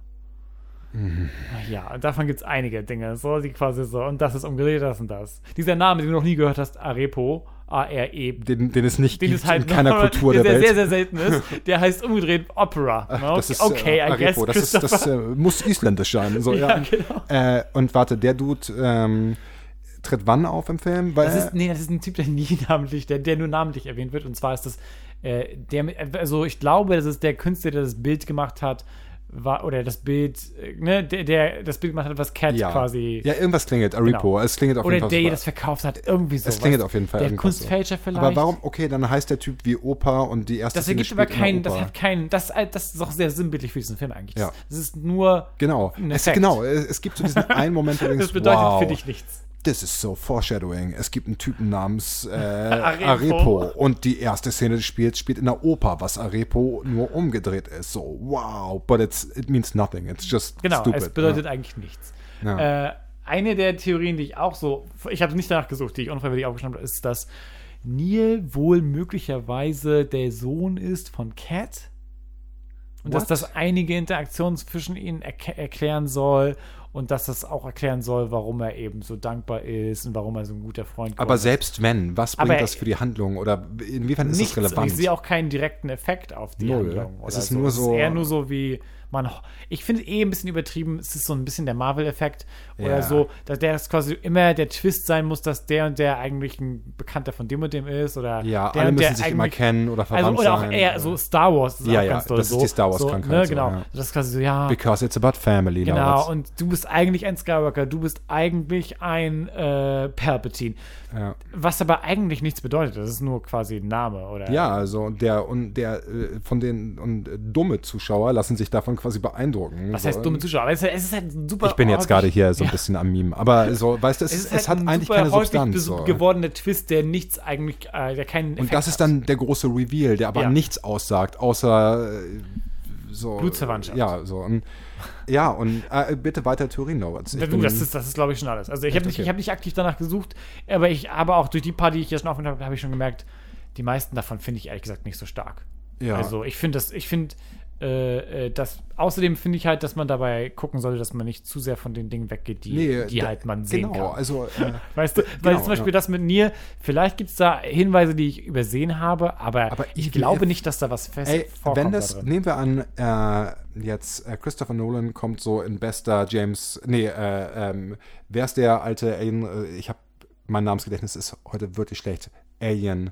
Mhm. Ja, davon gibt es einige Dinge, so die quasi so, und das ist umgedreht, das und das. Dieser Name, den du noch nie gehört hast, Arepo, A-R-E. Den, den es nicht den gibt es halt in keiner Kultur der, der Welt. sehr, sehr selten ist. Der heißt umgedreht Opera. Ach, das ist, okay, äh, I Arepo. guess, Das, ist, das äh, muss isländisch sein. So, ja, ja. genau. Äh, und warte, der Dude ähm, tritt wann auf im Film? Weil, das ist, nee, das ist ein Typ, der nie namentlich, der, der nur namentlich erwähnt wird. Und zwar ist das äh, der, also ich glaube, das ist der Künstler, der das Bild gemacht hat war, oder das Bild, ne, der, der das Bild gemacht hat, was Cat ja. quasi. Ja, irgendwas klingelt, Aripo. Genau. Es klingelt auf oder jeden Fall. Oder der, das verkauft hat, irgendwie so. Es klingelt auf jeden Fall. Der Kunstfälscher so. vielleicht. Aber warum, okay, dann heißt der Typ wie Opa und die erste Das ergibt aber keinen, das hat keinen, das, das ist auch sehr sinnbildlich für diesen Film eigentlich. Ja. Das ist nur. Genau. Es, genau, es gibt so diesen einen Moment, wo du denkst, Das bedeutet wow, für dich nichts das ist so Foreshadowing. Es gibt einen Typen namens äh, Arepo. Arepo. und die erste Szene des Spiels spielt in der Oper, was Arepo nur umgedreht ist. So, wow, but it's, it means nothing. It's just genau, stupid. es bedeutet ja. eigentlich nichts. Ja. Äh, eine der Theorien, die ich auch so, ich habe nicht danach gesucht, die ich unfreiwillig aufgeschnappt habe, ist, dass Neil wohl möglicherweise der Sohn ist von Cat. Und What? dass das einige Interaktionen zwischen ihnen erk erklären soll und dass das auch erklären soll, warum er eben so dankbar ist und warum er so ein guter Freund ist. Aber selbst wenn, was bringt Aber das für die Handlung oder inwiefern ist nichts, das relevant? Ich sehe auch keinen direkten Effekt auf die Null. Handlung. es ist so. nur so. Es ist eher nur so wie man, ich finde eh ein bisschen übertrieben, es ist so ein bisschen der Marvel-Effekt Ja. oder so, dass der es quasi immer der Twist sein muss, dass der und der eigentlich ein Bekannter von dem und dem ist oder Ja, der alle und der müssen sich immer kennen oder Also, verwandt oder auch sein. eher so Star Wars ist Ja, auch ja, ganz doll das ist so. die Star Wars-Krankheit So, ne, so, genau. ja. Das ist quasi so, ja, Because it's about family, Genau, und du bist eigentlich ein Skywalker, du bist eigentlich ein äh, Palpatine. Ja. Was aber eigentlich nichts bedeutet, das ist nur quasi ein Name, oder? Ja, also der und der äh, von den und äh, dumme Zuschauer lassen sich davon quasi beeindrucken. Was heißt dumme Zuschauer? Aber es ist, es halt super. Ich bin jetzt gerade hier so ein bisschen am Meme, aber so, weißt du, es, Es es, halt hat ein eigentlich keine häufig Substanz. So. gewordener Twist, der nichts eigentlich, äh, der keinen Und Effekt das ist hat. dann der große Reveal, der aber Ja. nichts aussagt, außer äh, so Blutsverwandtschaft. Ja, so und ja und äh, bitte weiter Theorien, Du, bin- das ist, das ist glaube ich, schon alles. Also, ich habe nicht, ich hab nicht aktiv danach gesucht, aber ich habe auch durch die paar, die ich hier schon aufgenommen habe, habe ich schon gemerkt, die meisten davon finde ich ehrlich gesagt nicht so stark. ja. Also, ich finde das, ich finde, äh, äh, das, außerdem finde ich halt, dass man dabei gucken sollte, dass man nicht zu sehr von den Dingen weggeht, die, Nee, die da- halt man sehen genau, kann. also äh, Weißt du, weil genau, zum Beispiel ja. das mit Nier, vielleicht gibt es da Hinweise, die ich übersehen habe, aber, Aber ich ich- glaube nicht, dass da was fest Ey, vorkommt. wenn da das, drin. nehmen wir an, äh, jetzt äh, Christopher Nolan kommt so in bester James, nee, äh, ähm, wer ist der alte Alien, ich habe, mein Namensgedächtnis ist heute wirklich schlecht, Alien,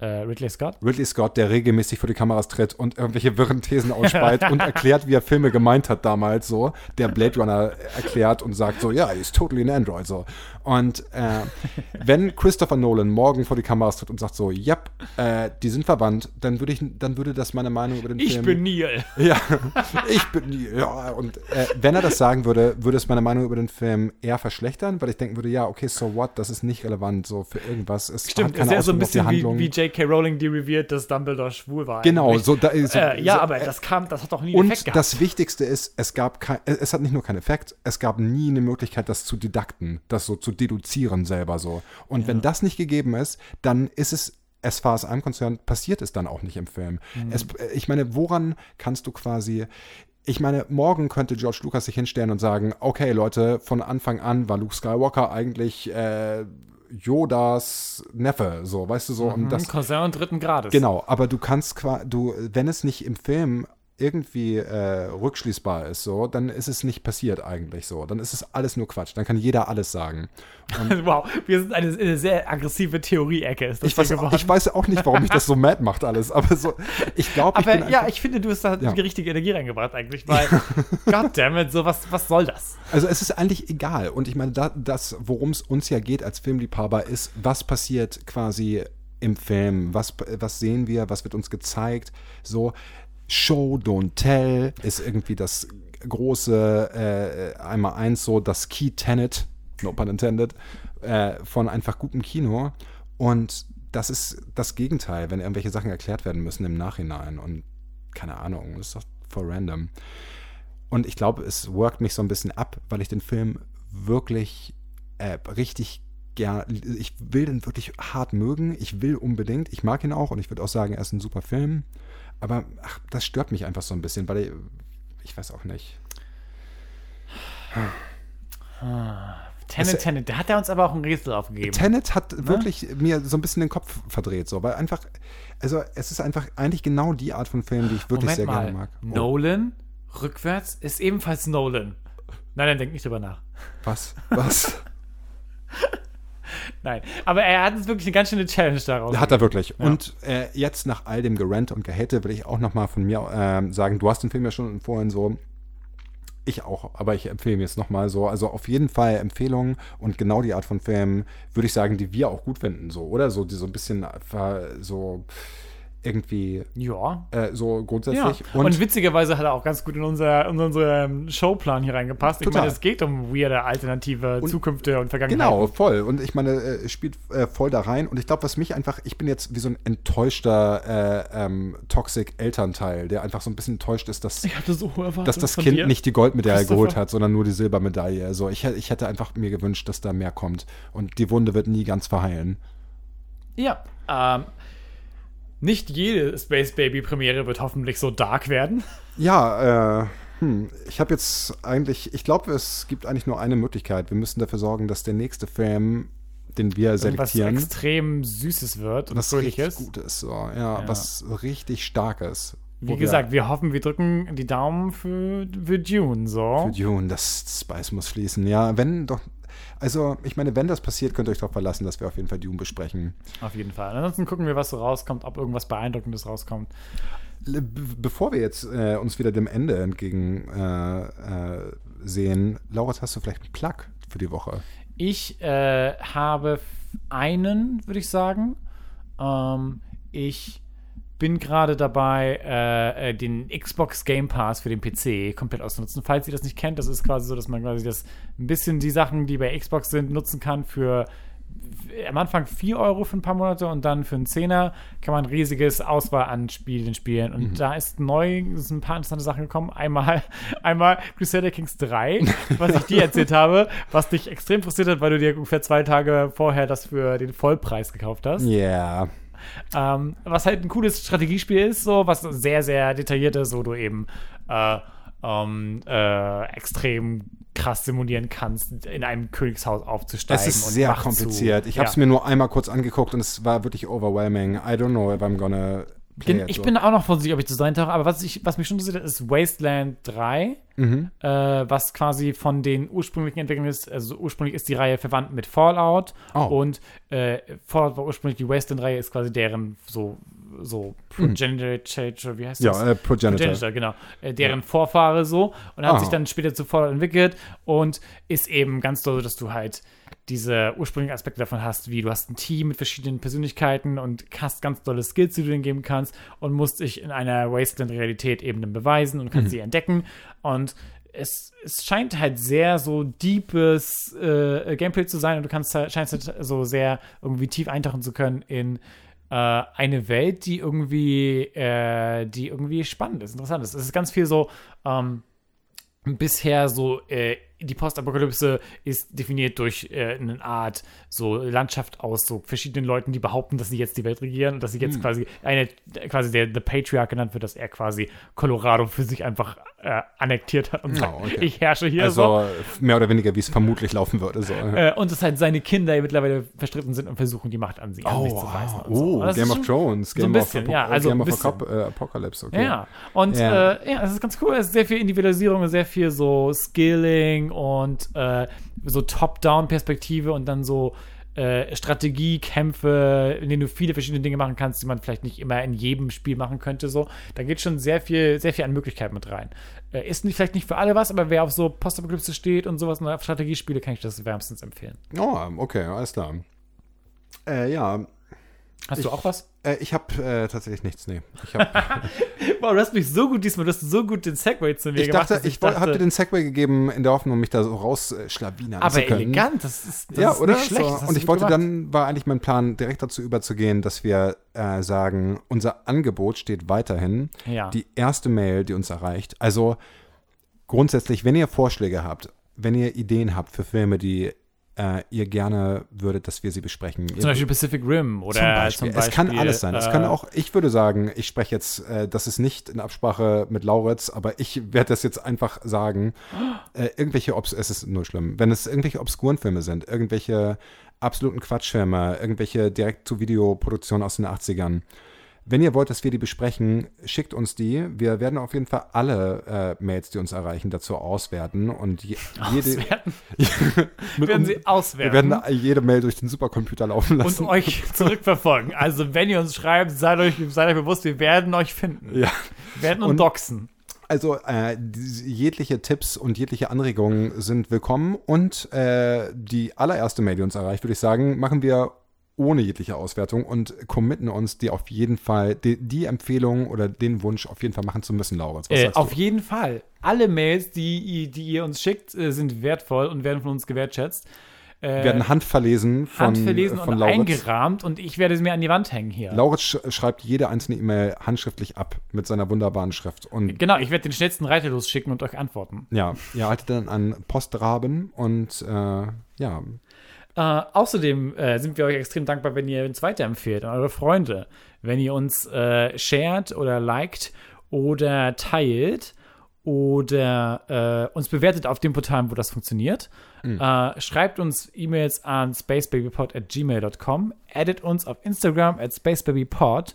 äh, Ridley Scott? Ridley Scott, der regelmäßig vor die Kameras tritt und irgendwelche wirren Thesen ausspeit und erklärt, wie er Filme gemeint hat damals so, der Blade Runner erklärt und sagt so, ja, he's totally an Android so. Und äh, wenn Christopher Nolan morgen vor die Kameras tritt und sagt so, ja, äh, die sind verwandt, dann würde ich, dann würde das meine Meinung über den Ich Film bin Neil. ja, ich bin die, ja, und äh, wenn er das sagen würde, würde es meine Meinung über den Film eher verschlechtern, weil ich denken würde, ja, okay, so what, das ist nicht relevant so für irgendwas. Es Stimmt, hat ist keine ja so ein bisschen wie, wie J.K. Rowling, revealed, dass Dumbledore schwul war. Genau, so, da, so Äh, ja, so, aber äh, das kam, das hat doch nie einen Effekt Und gehabt. das Wichtigste ist, es gab kein, äh, es hat nicht nur keinen Effekt, es gab nie eine Möglichkeit, das zu didakten, das so zu deduzieren selber so. Und wenn das nicht gegeben ist, dann ist es as far as I'm concerned, passiert es dann auch nicht im Film. Mhm. Es, äh, ich meine, woran kannst du quasi ich meine, morgen könnte George Lucas sich hinstellen und sagen, okay, Leute, von Anfang an war Luke Skywalker eigentlich äh, Yodas Neffe, so, weißt du so, und das Mhm, Cousin dritten Grades. Genau, aber du kannst quasi, du, wenn es nicht im Film irgendwie äh, rückschließbar ist, so, dann ist es nicht passiert eigentlich so. Dann ist es alles nur Quatsch. Dann kann jeder alles sagen. wow, wir sind eine, eine sehr aggressive Theorie-Ecke. Ist das Ich weiß, ich weiß auch nicht, warum mich das so mad macht alles, aber so, ich glaube, ich aber bin ja, ich finde, du hast da Ja. die richtige Energie reingebracht eigentlich, weil, goddammit, so was, was soll das? Also es ist eigentlich egal. Und ich meine, da, das, worum es uns ja geht als Filmliebhaber, ist, was passiert quasi im Film? Was, was sehen wir? Was wird uns gezeigt? So, Show, don't tell ist irgendwie das große äh, einmal eins so, das Key Tenet, no pun intended, äh, von einfach gutem Kino. Und das ist das Gegenteil, wenn irgendwelche Sachen erklärt werden müssen im Nachhinein. Und keine Ahnung, das ist doch voll random. Und ich glaube, es workt mich so ein bisschen ab, weil ich den Film wirklich äh, richtig gern, ich will den wirklich hart mögen. Ich will unbedingt, ich mag ihn auch und ich würde auch sagen, er ist ein super Film. Aber ach, das stört mich einfach so ein bisschen, weil ich, ich weiß auch nicht. Tenet, Es- Tenet, da hat er uns aber auch ein Rätsel aufgegeben. Tenet hat wirklich mir so ein bisschen den Kopf verdreht, so, weil einfach, also es ist einfach eigentlich genau die Art von Film, die ich wirklich Moment sehr mal, gerne mag. Oh, Nolan rückwärts ist ebenfalls Nolan. Nein, nein, denk nicht drüber nach. was? Was? Nein, aber er hat uns wirklich eine ganz schöne Challenge daraus. Hat er wirklich. Und äh, jetzt nach all dem Gerant und Gehate will ich auch noch mal von mir ähm, sagen, du hast den Film ja schon vorhin so, ich auch, aber ich empfehle mir jetzt noch mal so, also auf jeden Fall Empfehlungen und genau die Art von Film würde ich sagen, die wir auch gut finden, so, oder? So, die so ein bisschen äh, so irgendwie Ja. äh, so Ja. grundsätzlich. Und, witzigerweise hat er auch ganz gut in, unser, in unseren Showplan hier reingepasst. Ich Total. meine, es geht um weirde alternative Zukünfte und Vergangenheit. Genau, voll. Und ich meine, äh, es spielt äh, voll da rein. Und ich glaube, was mich einfach, ich bin jetzt wie so ein enttäuschter äh, ähm, Toxic Elternteil, der einfach so ein bisschen enttäuscht ist, dass, Ich hatte so dass das Kind dir. nicht die Goldmedaille geholt hat, sondern nur die Silbermedaille. Also ich, ich hätte einfach mir gewünscht, dass da mehr kommt. Und die Wunde wird nie ganz verheilen. Ja. Ähm, nicht jede Space Baby Premiere wird hoffentlich so dark werden. Ja, äh, hm, ich habe jetzt eigentlich, ich glaube, es gibt eigentlich nur eine Möglichkeit. Wir müssen dafür sorgen, dass der nächste Film, den wir Was selektieren, extrem Süßes wird und was richtig fröhliches. gut ist. So. Ja, Ja. was richtig starkes. Wie gesagt, wir hoffen, wir drücken die Daumen für, für Dune, so. Für Dune, das Spice muss fließen. Ja, wenn doch. Also, ich meine, wenn das passiert, könnt ihr euch darauf verlassen, dass wir auf jeden Fall Dune besprechen. Auf jeden Fall. Ansonsten gucken wir, was so rauskommt, ob irgendwas Beeindruckendes rauskommt. Be bevor wir jetzt äh, uns wieder dem Ende entgegen äh, äh, sehen, Laura, hast du vielleicht einen Plug für die Woche? Ich äh, habe einen, würde ich sagen. Ähm, ich bin gerade dabei, äh, äh, den Xbox Game Pass für den PC komplett auszunutzen. Falls ihr das nicht kennt, das ist quasi so, dass man quasi das ein bisschen die Sachen, die bei Xbox sind, nutzen kann für am Anfang 4 Euro für ein paar Monate und dann für einen Zehner kann man riesiges Auswahl an Spielen spielen. Und mhm. da ist neu, sind ein paar interessante Sachen gekommen. Einmal, einmal Crusader Kings 3, was ich dir erzählt habe, was dich extrem frustriert hat, weil du dir ungefähr zwei Tage vorher das für den Vollpreis gekauft hast. Ja. Yeah. Ähm, was halt ein cooles Strategiespiel ist, so, was sehr, sehr detailliert ist, wo du eben äh, ähm, äh, extrem krass simulieren kannst, in einem Königshaus aufzusteigen. Es ist sehr kompliziert. Zu, ich habe es mir nur einmal kurz angeguckt und es war wirklich overwhelming. I don't know if I'm gonna bin, ich bin auch noch vorsichtig, ob ich das reintauche, aber was, ich, was mich schon interessiert, ist Wasteland 3, mhm. äh, was quasi von den ursprünglichen Entwicklern ist. Also ursprünglich ist die Reihe verwandt mit Fallout oh. und äh, Fallout war ursprünglich die Wasteland-Reihe, ist quasi deren so so Progenitor, wie heißt das? Ja, äh, Progenitor. Progenitor, genau. Äh, deren ja. Vorfahre so und hat ah. sich dann später zu Fallout entwickelt und ist eben ganz toll, dass du halt diese ursprünglichen Aspekte davon hast, wie du hast ein Team mit verschiedenen Persönlichkeiten und hast ganz tolle Skills, die du denen geben kannst und musst dich in einer Wasteland-Realität eben dann beweisen und kannst mhm. sie entdecken und es, es, scheint halt sehr so deepes äh, Gameplay zu sein und du kannst halt, scheinst halt so sehr irgendwie tief eintauchen zu können in äh, eine Welt, die irgendwie, äh, die irgendwie spannend ist, interessant ist. Es ist ganz viel so ähm, bisher so äh, die Postapokalypse ist definiert durch äh, eine Art so Landschaft aus so verschiedenen Leuten, die behaupten, dass sie jetzt die Welt regieren und dass sie jetzt hm. quasi eine quasi der The Patriarch genannt wird, dass er quasi Colorado für sich einfach äh, annektiert hat und sagt, oh, okay. ich herrsche hier also, so. mehr oder weniger, wie es vermutlich laufen würde. So. Äh, und dass halt seine Kinder mittlerweile verstritten sind und versuchen, die Macht an, sie, an oh, sich zu reißen. Oh, so. Game of Thrones, Game so ein bisschen, of, ja, also Game of äh, Apocalypse, okay. Ja, und ja. Äh, ja, es ist ganz cool, es ist sehr viel Individualisierung, sehr viel so Skilling und äh, so Top-Down-Perspektive und dann so äh, Strategiekämpfe, in denen du viele verschiedene Dinge machen kannst, die man vielleicht nicht immer in jedem Spiel machen könnte. So, da geht schon sehr viel, sehr viel an Möglichkeiten mit rein. Äh, ist nicht, vielleicht nicht für alle was, aber wer auf so Postapokalypse steht und sowas und auf Strategiespiele, kann ich das wärmstens empfehlen. Oh, okay, alles klar. Äh, ja, Hast ich, du auch was? Äh, ich habe äh, tatsächlich nichts, nee. Hab, wow, du hast mich so gut diesmal, du hast so gut den Segway zu mir ich gemacht. Dachte, ich, ich habe dir den Segway gegeben in der Hoffnung, mich da so rausschlawinern Aber zu können. elegant, das ist, das ja, ist oder? nicht schlecht. So. Und ich wollte gemacht. dann, war eigentlich mein Plan, direkt dazu überzugehen, dass wir äh, sagen, unser Angebot steht weiterhin. Ja. Die erste Mail, die uns erreicht. Also grundsätzlich, wenn ihr Vorschläge habt, wenn ihr Ideen habt für Filme, die äh, ihr gerne würdet, dass wir sie besprechen. Zum Beispiel Pacific Rim oder zum Beispiel. Zum Beispiel es kann alles sein. Äh, es kann auch, ich würde sagen, ich spreche jetzt, äh, das ist nicht in Absprache mit Lauritz, aber ich werde das jetzt einfach sagen. Äh, irgendwelche, Obs es ist nur schlimm, wenn es irgendwelche obskuren Filme sind, irgendwelche absoluten Quatschfilme, irgendwelche Direkt-zu-Video-Produktionen aus den 80ern, wenn ihr wollt, dass wir die besprechen, schickt uns die. Wir werden auf jeden Fall alle äh, Mails, die uns erreichen, dazu auswerten. Und je, jede. wir werden sie auswerten. Wir werden jede Mail durch den Supercomputer laufen lassen. Und euch zurückverfolgen. Also, wenn ihr uns schreibt, seid euch, seid euch bewusst, wir werden euch finden. Ja. Wir werden uns und, doxen. Also äh, jegliche Tipps und jegliche Anregungen sind willkommen und äh, die allererste Mail, die uns erreicht, würde ich sagen, machen wir ohne jegliche Auswertung und committen uns, die auf jeden Fall, die, die Empfehlung oder den Wunsch auf jeden Fall machen zu müssen, Laura. Äh, auf jeden Fall. Alle Mails, die, die ihr uns schickt, äh, sind wertvoll und werden von uns gewertschätzt. Äh, werden handverlesen von, handverlesen von und Lauritz. eingerahmt und ich werde sie mir an die Wand hängen hier. Lauritz sch schreibt jede einzelne E-Mail handschriftlich ab mit seiner wunderbaren Schrift. Und genau, ich werde den schnellsten Reiter losschicken und euch antworten. Ja, ihr haltet dann an Postraben und äh, ja. Äh, außerdem äh, sind wir euch extrem dankbar, wenn ihr uns weiterempfehlt an eure Freunde, wenn ihr uns äh, shared oder liked oder teilt oder äh, uns bewertet auf den Portalen, wo das funktioniert. Mhm. schreibt uns E-Mails an spacebabypod at gmail.com, addet uns auf Instagram at spacebabypod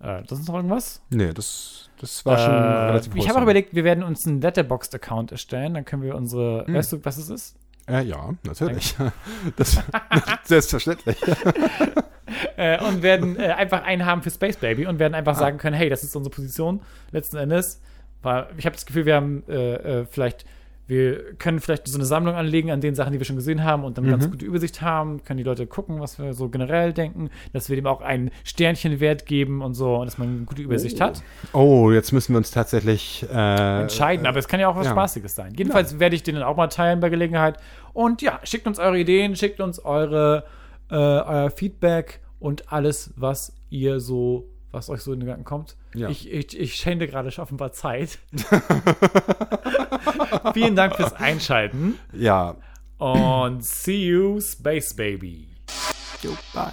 Äh, das ist noch irgendwas? Nee, das, das war schon äh, relativ Ich habe auch überlegt, wir werden uns einen Letterboxd-Account erstellen. Dann können wir unsere. Hm. Weißt du, was es ist? Äh, ja, natürlich. Das, selbstverständlich. äh, und werden äh, einfach einen haben für Space Baby und werden einfach sagen können, hey, das ist unsere Position letzten Endes. Weil ich habe das Gefühl, wir haben äh, äh, vielleicht, wir können vielleicht so eine Sammlung anlegen an den Sachen, die wir schon gesehen haben und dann eine ganz gute Übersicht haben, können die Leute gucken, was wir so generell denken, dass wir dem auch einen Sternchenwert geben und so, und dass man eine gute Übersicht hat. Oh, jetzt müssen wir uns tatsächlich äh, Entscheiden, aber es kann ja auch was ja. Spaßiges sein. Jedenfalls werde ich den dann auch mal teilen bei Gelegenheit. Und ja, schickt uns eure Ideen, schickt uns eure äh, euer Feedback und alles, was ihr so, was euch so in den Gedanken kommt. Ja. Ich, ich, ich schände gerade offenbar Zeit. Vielen Dank fürs Einschalten Ja. und see you, Space Baby. Jo, bye.